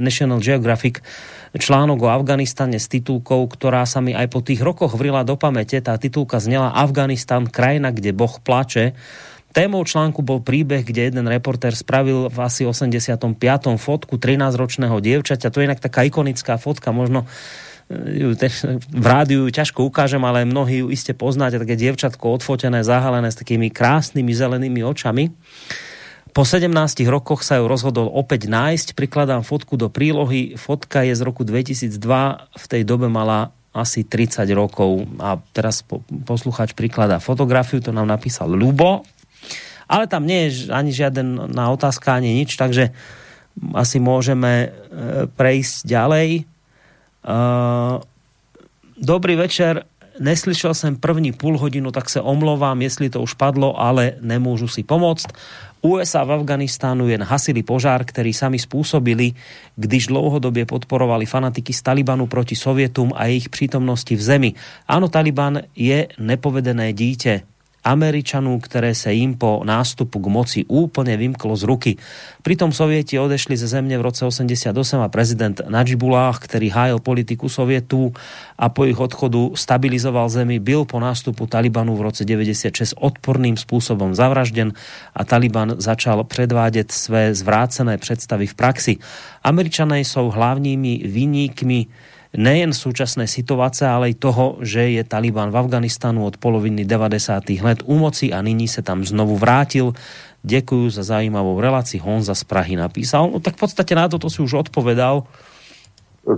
National Geographic článok o Afganistane s titulkou, ktorá sa mi aj po tých rokoch vrila do pamäte. Tá titulka znela Afganistan, krajina, kde Boh plače. Témou článku bol príbeh, kde jeden reportér spravil v asi 85. fotku 13-ročného dievčaťa. To je inak taká ikonická fotka, možno e, ju v rádiu ťažko ukážem, ale mnohí ju iste poznáte, také dievčatko odfotené, zahalené s takými krásnymi zelenými očami. Po 17 rokoch sa ju rozhodol opäť nájsť, prikladám fotku do prílohy, fotka je z roku 2002, v tej dobe mala asi 30 rokov. A teraz posluchač prikladá fotografiu, to nám napísal Lubo, ale tam nie je ani žiaden na otázka, ani nič, takže asi môžeme e, prejsť ďalej. E, dobrý večer, neslyšel jsem první půl hodinu, tak se omlouvám, jestli to už padlo, ale nemůžu si pomoct. USA v Afganistánu jen hasili požár, který sami spôsobili, když dlouhodobě podporovali fanatiky z Talibanu proti Sovietum a jejich přítomnosti v zemi. Áno, Taliban je nepovedené dítě. Američanů, které se jim po nástupu k moci úplně vymklo z ruky. Pritom Sovieti odešli ze země v roce 88 a prezident Najibullah, který hájil politiku Sovietů a po ich odchodu stabilizoval zemi, byl po nástupu Talibanu v roce 96 odporným způsobem zavražden a Taliban začal předvádět své zvrácené představy v praxi. Američané jsou hlavními viníkmi nejen súčasné situace, ale i toho, že je Taliban v Afganistanu od poloviny 90. let u moci a nyní se tam znovu vrátil. Děkuji za zajímavou relaci. Honza z Prahy napísal. No tak v podstatě na to, to si už odpovedal. To,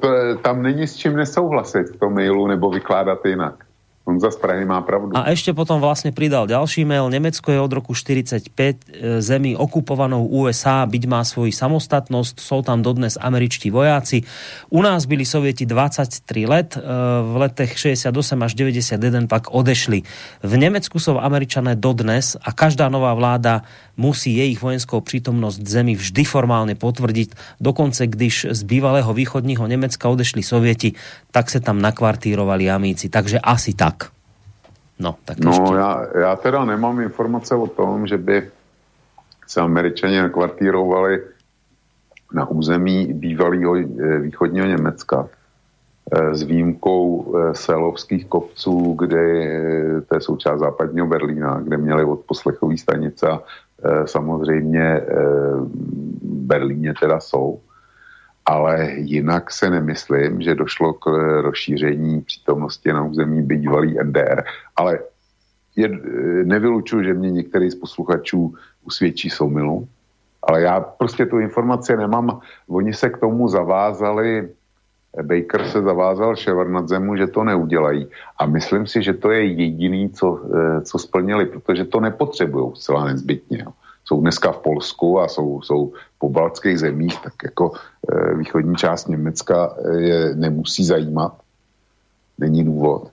to, tam není s čím nesouhlasit v tom mailu nebo vykládat jinak. On za Prahy má pravdu. A ešte potom vlastne pridal ďalší mail. Nemecko je od roku 45 e, zemí okupovanou USA, byť má svoji samostatnosť, sú tam dodnes američtí vojáci. U nás byli sovieti 23 let, e, v letech 68 až 91 pak odešli. V Nemecku sú američané dodnes a každá nová vláda musí jejich vojenskou přítomnost zemi vždy formálně potvrdit. Dokonce, když z bývalého východního Německa odešli Sověti, tak se tam nakvartírovali amíci. Takže asi tak. No, tak no ještě. já, já teda nemám informace o tom, že by se američani nakvartírovali na území bývalého eh, východního Německa eh, s výjimkou eh, selovských kopců, kde to je součást západního Berlína, kde měli odposlechový stanice a samozřejmě v Berlíně teda jsou, ale jinak se nemyslím, že došlo k rozšíření přítomnosti na území bývalý NDR. Ale je, nevylučuju, že mě některý z posluchačů usvědčí soumilu, ale já prostě tu informaci nemám. Oni se k tomu zavázali Baker se zavázal zemu, že to neudělají. A myslím si, že to je jediný, co, eh, co splnili, protože to nepotřebují zcela nezbytně. Jsou dneska v Polsku a jsou, jsou po baltských zemích, tak jako eh, východní část Německa eh, je nemusí zajímat. Není důvod.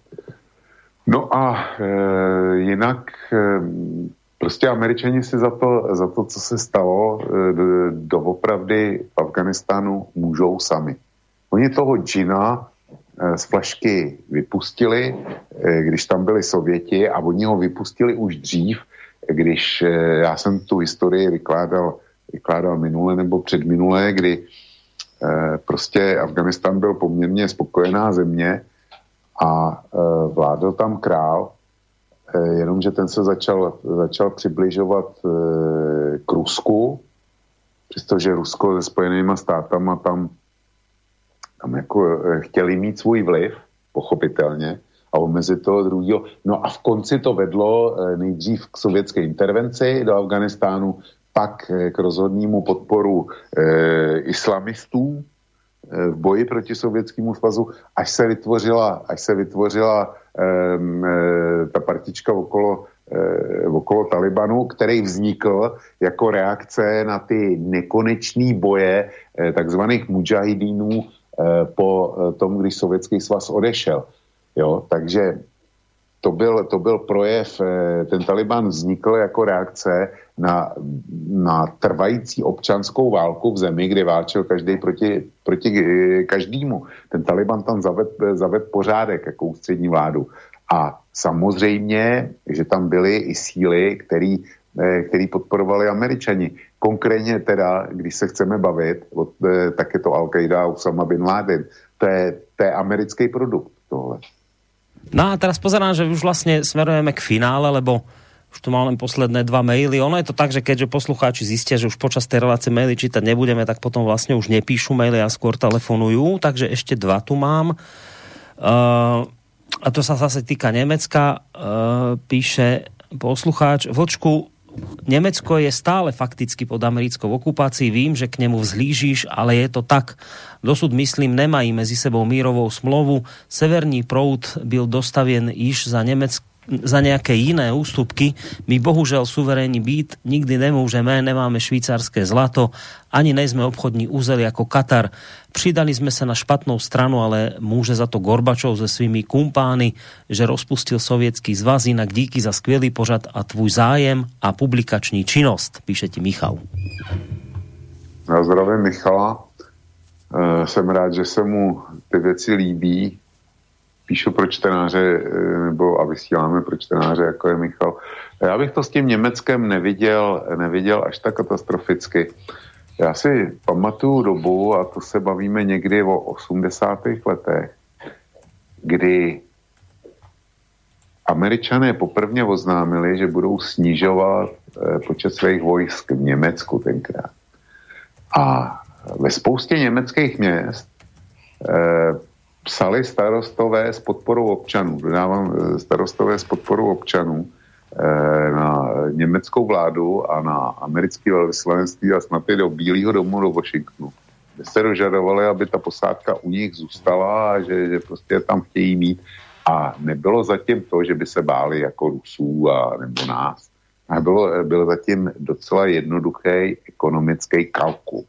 No a e, jinak e, prostě američani si za to, za to, co se stalo e, doopravdy v Afganistánu, můžou sami. Oni toho džina z flašky vypustili, když tam byli Sověti a oni ho vypustili už dřív, když eh, já jsem tu historii vykládal, vykládal minule nebo předminulé, kdy prostě Afganistan byl poměrně spokojená země a vládl tam král, jenomže ten se začal, začal přibližovat k Rusku, přestože Rusko se spojenýma státama tam tam jako eh, chtěli mít svůj vliv, pochopitelně, a omezit toho druhého. No a v konci to vedlo eh, nejdřív k sovětské intervenci do Afganistánu, pak eh, k rozhodnému podporu e, islamistů v boji proti sovětskému svazu, až se vytvořila, až se vytvořila e, ta partička okolo, okolo Talibanu, který vznikl jako reakce na ty nekonečné boje takzvaných mujahidínů po tom, když Sovětský svaz odešel. Jo, takže to byl, to byl projev, eh, ten Taliban vznikl jako reakce na, na trvající občanskou válku v zemi, kde válčil každý proti, proti každému. Ten Taliban tam zaved, zaved pořádek jako ústřední vládu. A samozřejmě, že tam byly i síly, který, který podporovali američani. Konkrétně teda, když se chceme bavit, eh, tak je to Al-Qaida a Osama Bin Laden. To je, to je americký produkt tohle. No a teraz pozerám, že už vlastně smerujeme k finále, lebo už tu mám len posledné dva maily. Ono je to tak, že keďže poslucháči zistia, že už počas tej relácie maily čítať nebudeme, tak potom vlastně už nepíšu maily a skôr telefonujú. Takže ešte dva tu mám. Uh, a to sa zase týka Nemecka. Uh, píše poslucháč, Vočku, Nemecko je stále fakticky pod americkou okupácií. Vím, že k nemu vzhlížíš, ale je to tak. Dosud, myslím, nemají mezi sebou mírovou smlouvu. Severní proud byl dostavěn již za Německo za nějaké jiné ústupky. My bohužel suverénní být nikdy nemůžeme, nemáme švýcarské zlato, ani nejsme obchodní úzel jako Katar. Přidali jsme se na špatnou stranu, ale může za to Gorbačov se svými kumpány, že rozpustil sovětský zvaz, jinak díky za skvělý pořad a tvůj zájem a publikační činnost, píše ti Michal. Já zdravím Michala. E, jsem rád, že se mu ty věci líbí píšu pro čtenáře, eh, nebo a vysíláme pro čtenáře, jako je Michal. Já bych to s tím Německem neviděl, neviděl až tak katastroficky. Já si pamatuju dobu, a to se bavíme někdy o 80. letech, kdy Američané poprvně oznámili, že budou snižovat eh, počet svých vojsk v Německu tenkrát. A ve spoustě německých měst eh, psali starostové s podporou občanů, dodávám eh, starostové s podporou občanů eh, na německou vládu a na americké velvyslanectví a snad i do Bílého domu do Washingtonu, kde se dožadovali, aby ta posádka u nich zůstala a že, že prostě tam chtějí mít. A nebylo zatím to, že by se báli jako Rusů a nebo nás. A bylo, byl zatím docela jednoduchý ekonomický kalkul.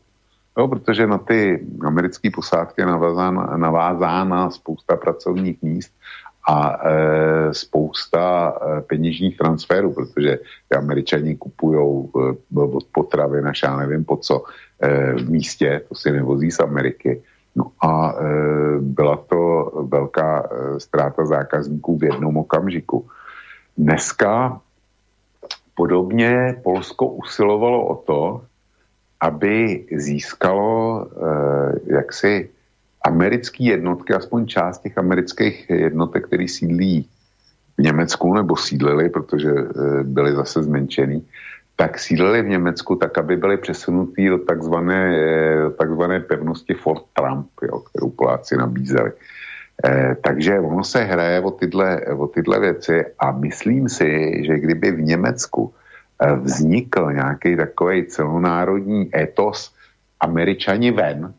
Jo, protože na ty americké posádky navázána, navázána spousta pracovních míst a e, spousta e, peněžních transferů, protože ty američani kupují e, od potravy na já nevím po co e, v místě, to si nevozí z Ameriky. No a e, byla to velká e, ztráta zákazníků v jednom okamžiku. Dneska podobně Polsko usilovalo o to, aby získalo eh, jaksi americké jednotky, aspoň část těch amerických jednotek, které sídlí v Německu nebo sídlili, protože eh, byly zase zmenšený, tak sídlili v Německu tak, aby byly přesunutý do takzvané, eh, takzvané pevnosti Fort Trump, jo, kterou Poláci nabízeli. Eh, takže ono se hraje o tyhle, o tyhle věci a myslím si, že kdyby v Německu vznikl nějaký takový celonárodní etos američani ven,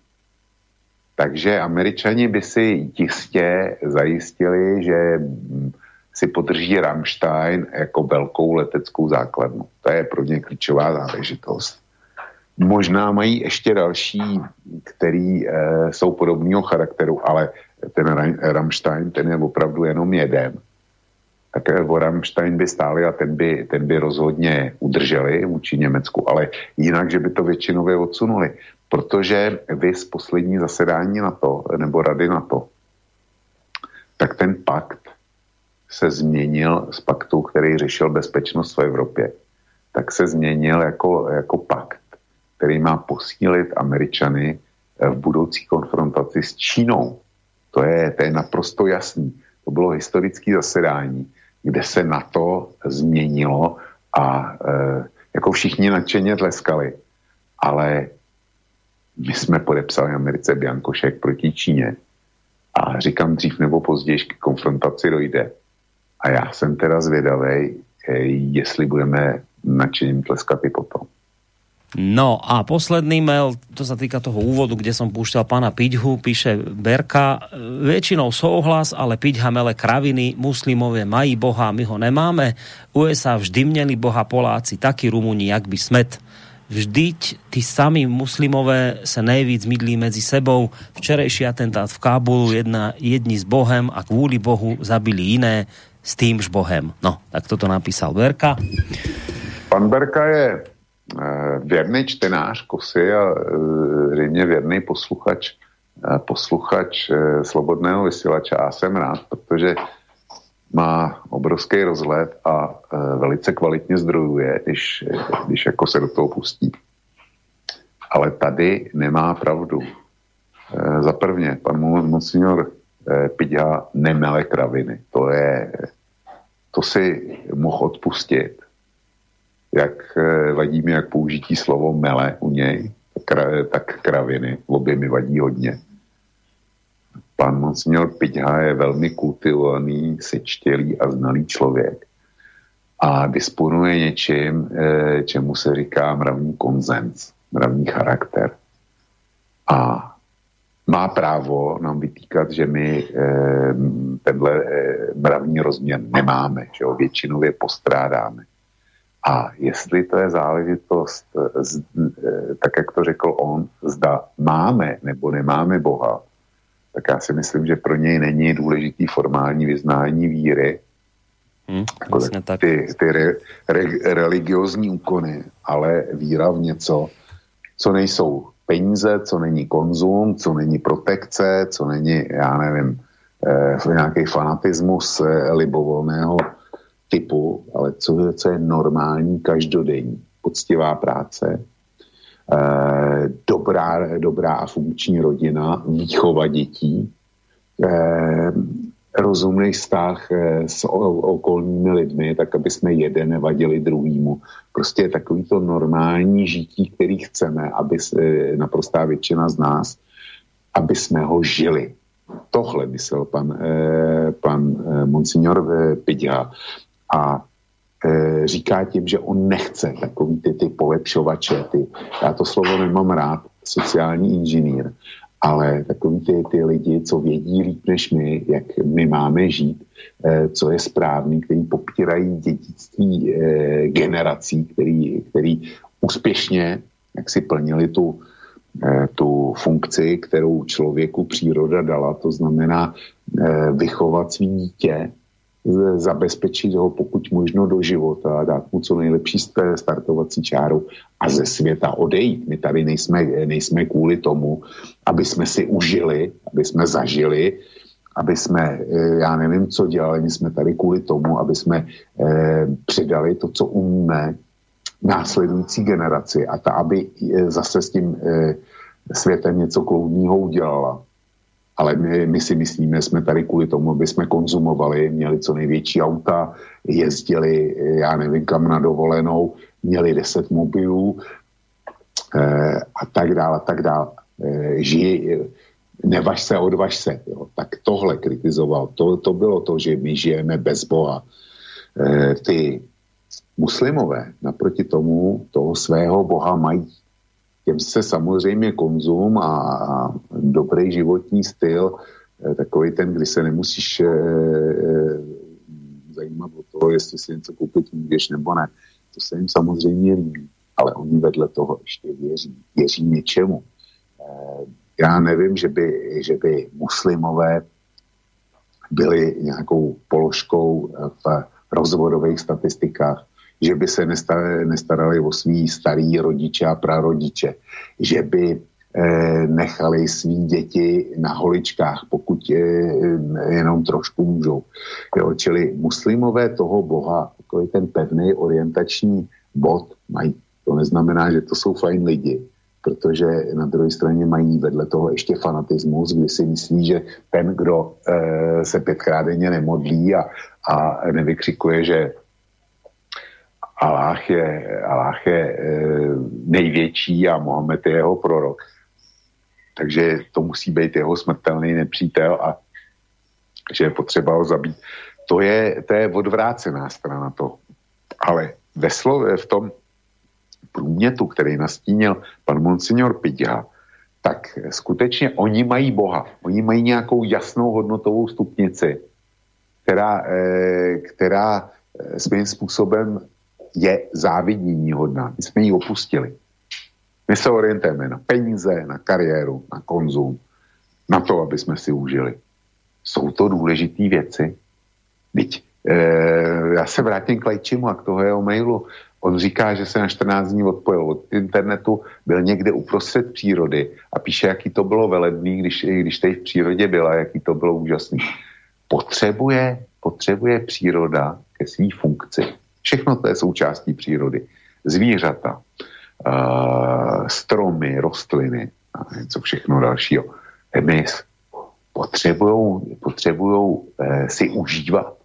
takže američani by si jistě zajistili, že hm, si podrží Rammstein jako velkou leteckou základnu. To je pro ně klíčová záležitost. Možná mají ještě další, který e, jsou podobného charakteru, ale ten Rammstein, ten je opravdu jenom jeden tak Voramstein by stáli a ten by, ten by rozhodně udrželi vůči Německu, ale jinak, že by to většinově odsunuli. Protože vy z poslední zasedání na to, nebo rady na to, tak ten pakt se změnil z paktu, který řešil bezpečnost v Evropě, tak se změnil jako, jako pakt, který má posílit Američany v budoucí konfrontaci s Čínou. To je, to je naprosto jasný. To bylo historické zasedání kde se na to změnilo a e, jako všichni nadšeně tleskali. Ale my jsme podepsali Americe Biankošek proti Číně a říkám dřív nebo později, k konfrontaci dojde. A já jsem teda zvědavý, e, jestli budeme nadšením tleskat i potom. No a posledný mail, to sa týka toho úvodu, kde som púšťal pána Piďhu, píše Berka, väčšinou souhlas, ale Piďha mele kraviny, muslimové mají boha, my ho nemáme. USA vždy měli boha Poláci, taky Rumuni, jak by smet. Vždyť ty sami muslimové se nejvíc mydlí mezi sebou. Včerejší atentát v Kábulu, jedna, jedni s Bohem a kvůli Bohu zabili jiné s týmž Bohem. No, tak toto napísal Berka. Pan Berka je věrný čtenář Kosy a eh, zřejmě věrný posluchač, eh, posluchač Slobodného vysílače. Já jsem rád, protože má obrovský rozhled a velice kvalitně zdrojuje, když, když jako se do toho pustí. Ale tady nemá pravdu. Za prvně, pan monsignor Pidha nemele kraviny. To je, to si mohl odpustit jak eh, vadí mi jak použití slovo mele u něj, tak kraviny. Obě mi vadí hodně. Pan Monsignor Piťha je velmi kultivovaný, sečtělý a znalý člověk. a disponuje něčím, eh, čemu se říká mravní konzens, mravní charakter. A má právo nám vytýkat, že my eh, tenhle mravní rozměr nemáme, že ho většinově postrádáme. A jestli to je záležitost, tak jak to řekl on, zda máme nebo nemáme Boha, tak já si myslím, že pro něj není důležitý formální vyznání víry, Hmm, jako tak. Ty, ty re, re, religiozní úkony, ale víra v něco, co nejsou peníze, co není konzum, co není protekce, co není, já nevím, eh, nějaký fanatismus eh, libovolného typu, ale co, co je normální, každodenní, poctivá práce, eh, dobrá, dobrá a funkční rodina, výchova dětí, eh, rozumný vztah eh, s okolními lidmi, tak aby jsme jeden nevadili druhýmu. Prostě je takový to normální žití, který chceme, aby se, naprostá většina z nás, aby jsme ho žili. Tohle myslel pan, eh, pan eh, monsignor Pidha. A říká tím, že on nechce takový ty, ty polepšovače, ty, já to slovo nemám rád, sociální inženýr, ale takový ty, ty lidi, co vědí líp než my, jak my máme žít, eh, co je správný, který popírají dědictví eh, generací, který, který úspěšně jak si plnili tu, eh, tu funkci, kterou člověku příroda dala, to znamená vychovat svý dítě zabezpečit ho pokud možno do života, dát mu co nejlepší startovací čáru a ze světa odejít. My tady nejsme, nejsme kvůli tomu, aby jsme si užili, aby jsme zažili, aby jsme, eh, já nevím, co dělali, my jsme tady kvůli tomu, aby jsme eh, předali to, co umíme následující generaci a ta, aby eh, zase s tím eh, světem něco kloudního udělala ale my, my si myslíme, jsme tady kvůli tomu, aby jsme konzumovali, měli co největší auta, jezdili, já nevím kam na dovolenou, měli deset mobilů eh, a tak dále, tak dále. Eh, žij, nevaž se, odvaž se. Jo. Tak tohle kritizoval. To, to bylo to, že my žijeme bez Boha. Eh, ty muslimové naproti tomu toho svého Boha mají těm se samozřejmě konzum a, dobrý životní styl, eh, takový ten, kdy se nemusíš e, e, zajímat o to, jestli si něco koupit můžeš nebo ne. To se jim samozřejmě líbí, ale oni vedle toho ještě věří. Věří něčemu. Já nevím, že by, že by muslimové byli nějakou položkou v rozvodových statistikách že by se nestarali, o svý starý rodiče a prarodiče, že by eh, nechali svý děti na holičkách, pokud eh, jenom trošku můžou. Jo, čili muslimové toho boha, takový ten pevný orientační bod mají. To neznamená, že to jsou fajn lidi, protože na druhé straně mají vedle toho ještě fanatismus, kdy si myslí, že ten, kdo e, se pětkrát denně nemodlí a, a nevykřikuje, že Allah je, Allah je e, největší a Mohamed je jeho prorok. Takže to musí být jeho smrtelný nepřítel a že je potřeba ho zabít. To je, to je odvrácená strana to. Ale ve slove, v tom průmětu, který nastínil pan Monsignor Pidha, tak skutečně oni mají Boha. Oni mají nějakou jasnou hodnotovou stupnici, která, e, která e, svým způsobem je závidění hodná. My jsme ji opustili. My se orientujeme na peníze, na kariéru, na konzum, na to, aby jsme si užili. Jsou to důležité věci. Byť, e, já se vrátím k Lejčimu a k toho jeho mailu. On říká, že se na 14 dní odpojil od internetu, byl někde uprostřed přírody a píše, jaký to bylo veledný, když, když tady v přírodě byla, jaký to bylo úžasný. Potřebuje, potřebuje příroda ke své funkci Všechno to je součástí přírody. Zvířata, uh, stromy, rostliny a něco všechno dalšího. Hmyz potřebují potřebujou, uh, si užívat,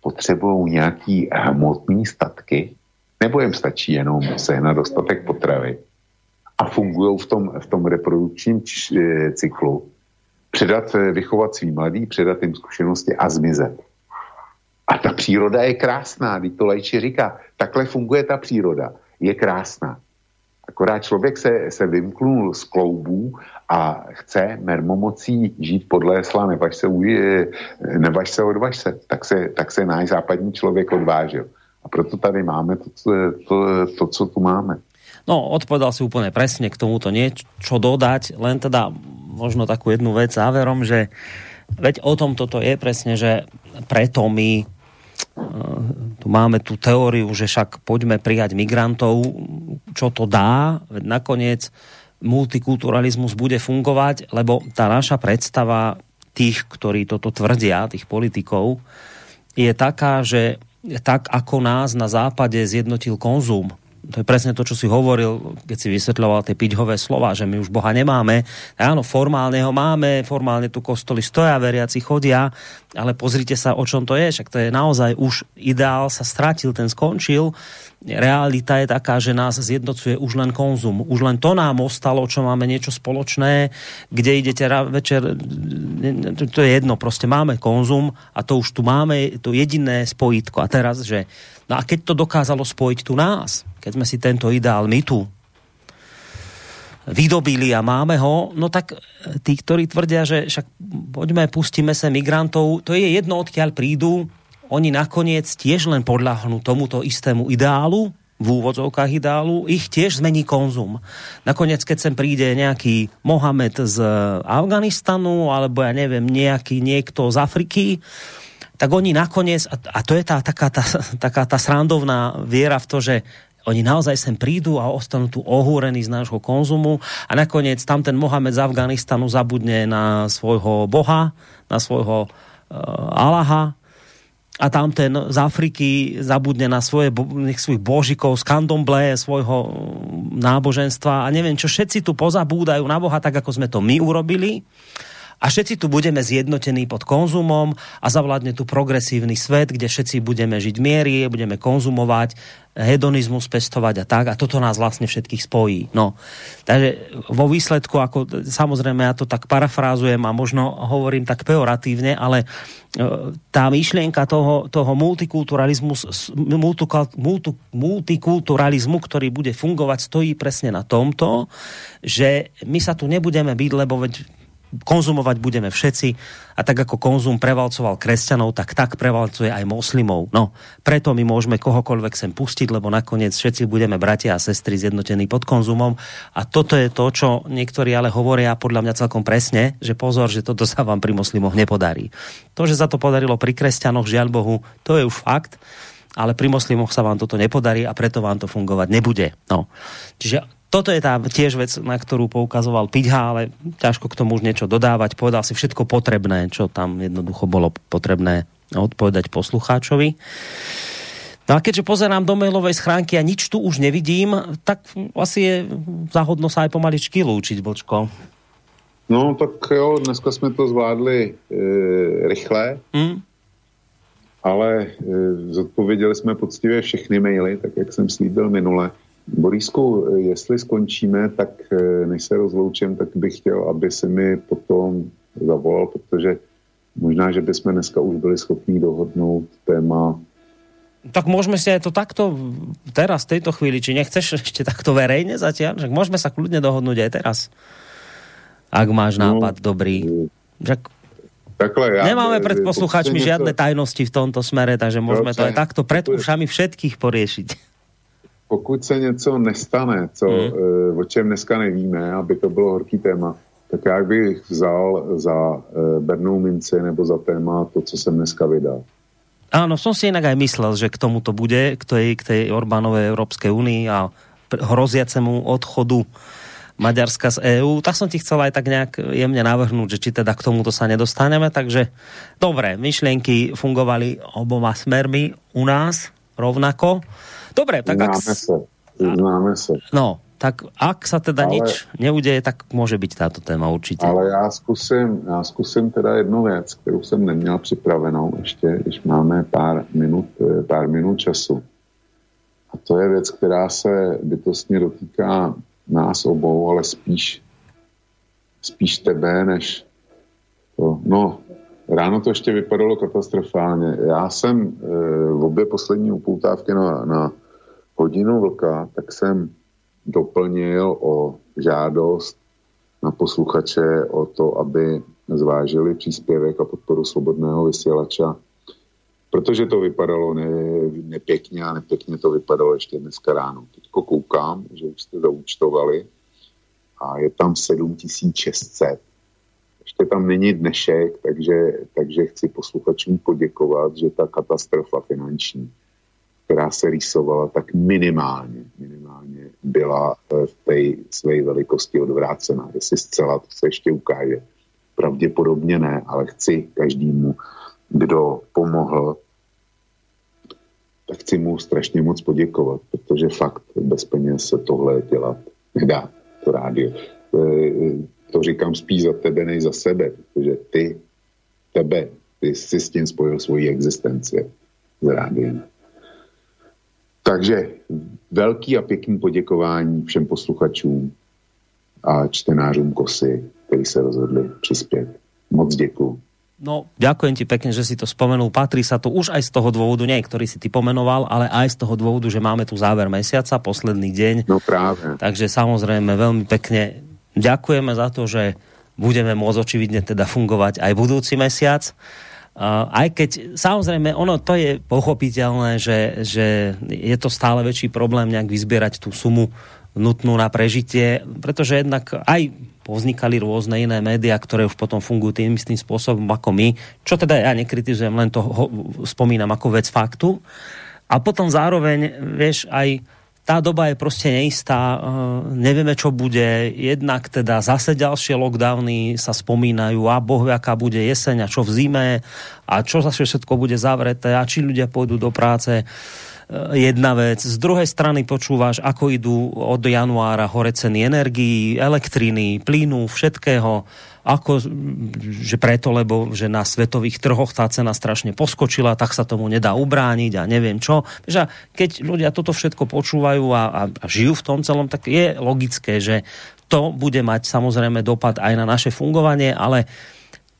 potřebují nějaký hmotný statky, nebo jim stačí jenom sehnat dostatek potravy a fungují v tom, v tom reprodukčním eh, cyklu, předat, vychovat svý mladý, předat jim zkušenosti a zmizet. A ta příroda je krásná, když to Lejči říká. Takhle funguje ta příroda. Je krásná. Akorát člověk se, se vymknul z kloubů a chce mermomocí žít podle hesla nevaž se, nevaž se odvaž se. Tak se, tak se náš západní člověk odvážil. A proto tady máme to, to, to, co tu máme. No, odpovedal si úplne presne k tomuto niečo dodať, len teda možno takú jednu vec záverom, že veď o tom toto je presne, že preto my tu máme tú teóriu, že však poďme prijať migrantov, čo to dá, nakoniec multikulturalizmus bude fungovať, lebo tá naša predstava tých, ktorí toto tvrdia, tých politikov, je taká, že tak ako nás na západe zjednotil konzum, to je presne to, čo si hovoril, keď si vysvetľoval tie piťhové slova, že my už Boha nemáme. Áno, formálne ho máme, formálne tu kostoly stoja, veriaci chodia, ale pozrite sa, o čom to je. Však to je naozaj už ideál sa stratil, ten skončil. Realita je taká, že nás zjednocuje už len konzum. Už len to nám ostalo, čo máme niečo spoločné, kde idete večer, to je jedno, prostě máme konzum a to už tu máme, to jediné spojitko. A teraz, že No a keď to dokázalo spojiť tu nás, keď sme si tento ideál my tu vydobili a máme ho, no tak tí, ktorí tvrdia, že však poďme, pustíme sa migrantov, to je jedno, odkiaľ prídu, oni nakoniec tiež len podľahnú tomuto istému ideálu, v úvodzovkách ideálu, ich tiež zmení konzum. Nakoniec, keď sem príde nejaký Mohamed z Afganistanu, alebo ja neviem, nejaký niekto z Afriky, tak oni nakoniec, a to je tá, taká, tá, <laughs> taká tá srandovná viera v to, že oni naozaj sem prídu a ostanú tu ohúrení z nášho konzumu. A nakoniec tam ten Mohamed z Afganistanu zabudne na svojho boha, na svojho uh, Allaha. A tam ten z Afriky zabudne na svoje, svojich božikov z svojho náboženstva. A neviem čo, všetci tu pozabúdajú na Boha, tak ako sme to my urobili a všetci tu budeme zjednotení pod konzumom a zavládne tu progresívny svet, kde všetci budeme žiť miery, budeme konzumovať, hedonizmus pestovať a tak a toto nás vlastne všetkých spojí. No. Takže vo výsledku, ako samozrejme ja to tak parafrázujem a možno hovorím tak peoratívne, ale e, tá myšlienka toho, toho multikulturalizmu, ktorý bude fungovať, stojí presne na tomto, že my sa tu nebudeme byť, lebo veď konzumovať budeme všetci a tak ako konzum prevalcoval kresťanov, tak tak prevalcuje aj moslimov. No, preto my môžeme kohokoľvek sem pustiť, lebo nakoniec všetci budeme bratia a sestry zjednotení pod konzumom a toto je to, čo niektorí ale hovoria podľa mňa celkom presne, že pozor, že toto sa vám pri moslimoch nepodarí. To, že sa to podarilo pri kresťanoch, žiaľ Bohu, to je už fakt, ale pri moslimoch sa vám toto nepodarí a preto vám to fungovať nebude. No. Čiže toto je tá tiež vec, na ktorú poukazoval Piťha, ale ťažko k tomu už niečo dodávať. Povedal si všetko potrebné, čo tam jednoducho bolo potrebné odpovedať poslucháčovi. No a keďže pozerám do mailovej schránky a nič tu už nevidím, tak asi je záhodno sa aj pomaličky lúčiť, Bočko. No tak jo, dneska jsme to zvládli e, rychle, mm. ale e, zodpověděli jsme poctivě všechny maily, tak jak jsem slíbil minule. Borisku, jestli skončíme, tak eh, než se rozloučím, tak bych chtěl, aby se mi potom zavolal, protože možná, že bychom dneska už byli schopni dohodnout téma tak môžeme si aj to takto teraz, v tejto chvíli, či nechceš <laughs> ešte takto verejne zatiaľ? Že môžeme sa kľudne dohodnúť aj teraz. Ak máš no, nápad no, dobrý. Že Takhle, ja, Nemáme pred posluchačmi žiadne tajnosti v tomto smere, takže môžeme to aj takto pred ušami všetkých poriešiť pokud se něco nestane, co, hmm. o čem dneska nevíme, aby to bylo horký téma, tak já bych vzal za uh, bernou minci nebo za téma to, co jsem dneska vydal. Áno, som si inak aj myslel, že k tomuto bude, k tej, k tej Orbánovej Európskej únii a hroziacemu odchodu Maďarska z EÚ. Tak som ti chcel aj tak nejak jemne navrhnúť, že či teda k tomuto sa nedostaneme. Takže dobre, myšlienky fungovali oboma smermi u nás rovnako. Dobre, tak Známe ak... sa. Známe sa. No, tak ak sa teda ale, nič neuděje, tak může být táto téma určitě. Ale já zkusím, já zkusím teda jednu věc, kterou jsem neměl připravenou ještě, když máme pár minut, pár minut času. A to je věc, která se bytostně dotýká nás obou, ale spíš, spíš tebe, než to. No, Ráno to ještě vypadalo katastrofálně. Já jsem e, v obě poslední upoutávky na, na hodinu vlka, tak jsem doplnil o žádost na posluchače o to, aby zvážili příspěvek a podporu svobodného vysílača, protože to vypadalo ne, nepěkně a nepěkně to vypadalo ještě dneska ráno. Teď koukám, že už jste zaúčtovali a je tam 7600 ještě tam není dnešek, takže, takže chci posluchačům poděkovat, že ta katastrofa finanční, která se rýsovala, tak minimálně, minimálně byla eh, v té své velikosti odvrácena. Jestli zcela to se ještě ukáže. Pravděpodobně ne, ale chci každému, kdo pomohl, tak chci mu strašně moc poděkovat, protože fakt bez peněz se tohle dělat nedá, to rádio. Eh, to říkám spíš za tebe, než za sebe, protože ty, tebe, ty jsi s tím spojil svoji existenci s rádiem. Takže velký a pěkný poděkování všem posluchačům a čtenářům Kosy, kteří se rozhodli přispět. Moc děkuji. No, ďakujem ti pekne, že si to spomenul. Patrí sa to už aj z toho dôvodu, nie ktorý si ty pomenoval, ale aj z toho dôvodu, že máme tu záver mesiaca, posledný deň. No práve. Takže samozrejme veľmi pekne Ďakujeme za to, že budeme môcť očividne teda fungovať aj budúci mesiac. Uh, aj keď samozrejme ono to je pochopiteľné, že, že je to stále väčší problém nejak vyzbierať tú sumu nutnú na prežitie, pretože jednak aj povznikali rôzne iné médiá, ktoré už potom fungujú tým istým spôsobom ako my, čo teda ja nekritizujem, len to ho, spomínam ako vec faktu. A potom zároveň, vieš, aj tá doba je prostě neistá, eh, nevieme, čo bude, jednak teda zase ďalšie lockdowny sa spomínajú a boh aká bude jeseň a čo v zime a čo zase všetko bude zavreté a či ľudia pôjdu do práce. Eh, jedna vec. Z druhej strany počúvaš, ako idú od januára hore ceny energií, elektriny, plynu, všetkého ako, že preto, lebo že na svetových trhoch tá cena strašne poskočila, tak sa tomu nedá ubrániť a neviem čo. Že keď ľudia toto všetko počúvajú a, a, a žijú v tom celom, tak je logické, že to bude mať samozrejme dopad aj na naše fungovanie, ale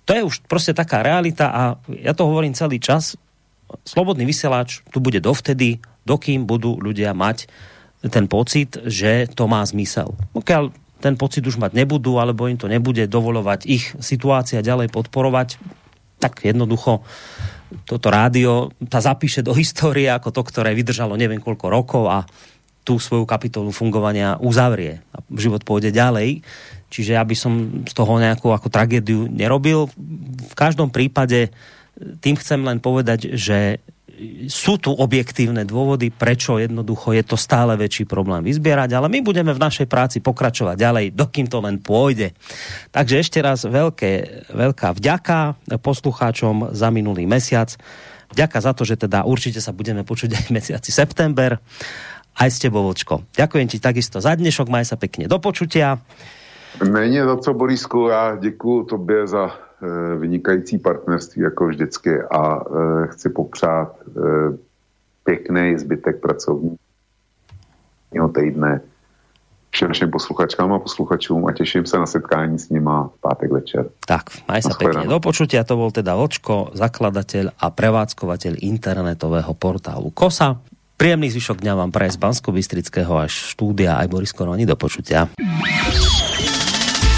to je už prostě taká realita a ja to hovorím celý čas. Slobodný vysielač tu bude dovtedy, dokým budú ľudia mať ten pocit, že to má zmysel. Pokiaľ ten pocit už mať nebudú, alebo im to nebude dovolovať ich situácia ďalej podporovať, tak jednoducho toto rádio ta zapíše do <laughs> histórie ako to, ktoré vydržalo neviem koľko rokov a tú svoju kapitolu fungovania uzavrie a život pôjde ďalej. Čiže ja by som z toho nejakú ako tragédiu nerobil. V každom prípade tým chcem len povedať, že sú tu objektívne dôvody, prečo jednoducho je to stále väčší problém vyzbierať, ale my budeme v našej práci pokračovať ďalej, dokým to len pôjde. Takže ešte raz veľké, veľká vďaka poslucháčom za minulý mesiac. Vďaka za to, že teda určite sa budeme počuť aj mesiaci september. Aj s tebou, Vočko. Ďakujem ti takisto za dnešok, maj sa pekne do počutia. Není za co, Borisku, já děkuji tobě za vynikající partnerství jako vždycky a eh, chci popřát eh, pěkný zbytek pracovního týdne všem našim posluchačkám a posluchačům a těším se na setkání s nima v pátek večer. Tak, maj sa pekne do počutia. To bol teda Vočko, zakladateľ a prevádzkovateľ internetového portálu KOSA. Príjemný zvyšok dňa vám praje z bansko až štúdia aj Boris Koroni. Do počutia.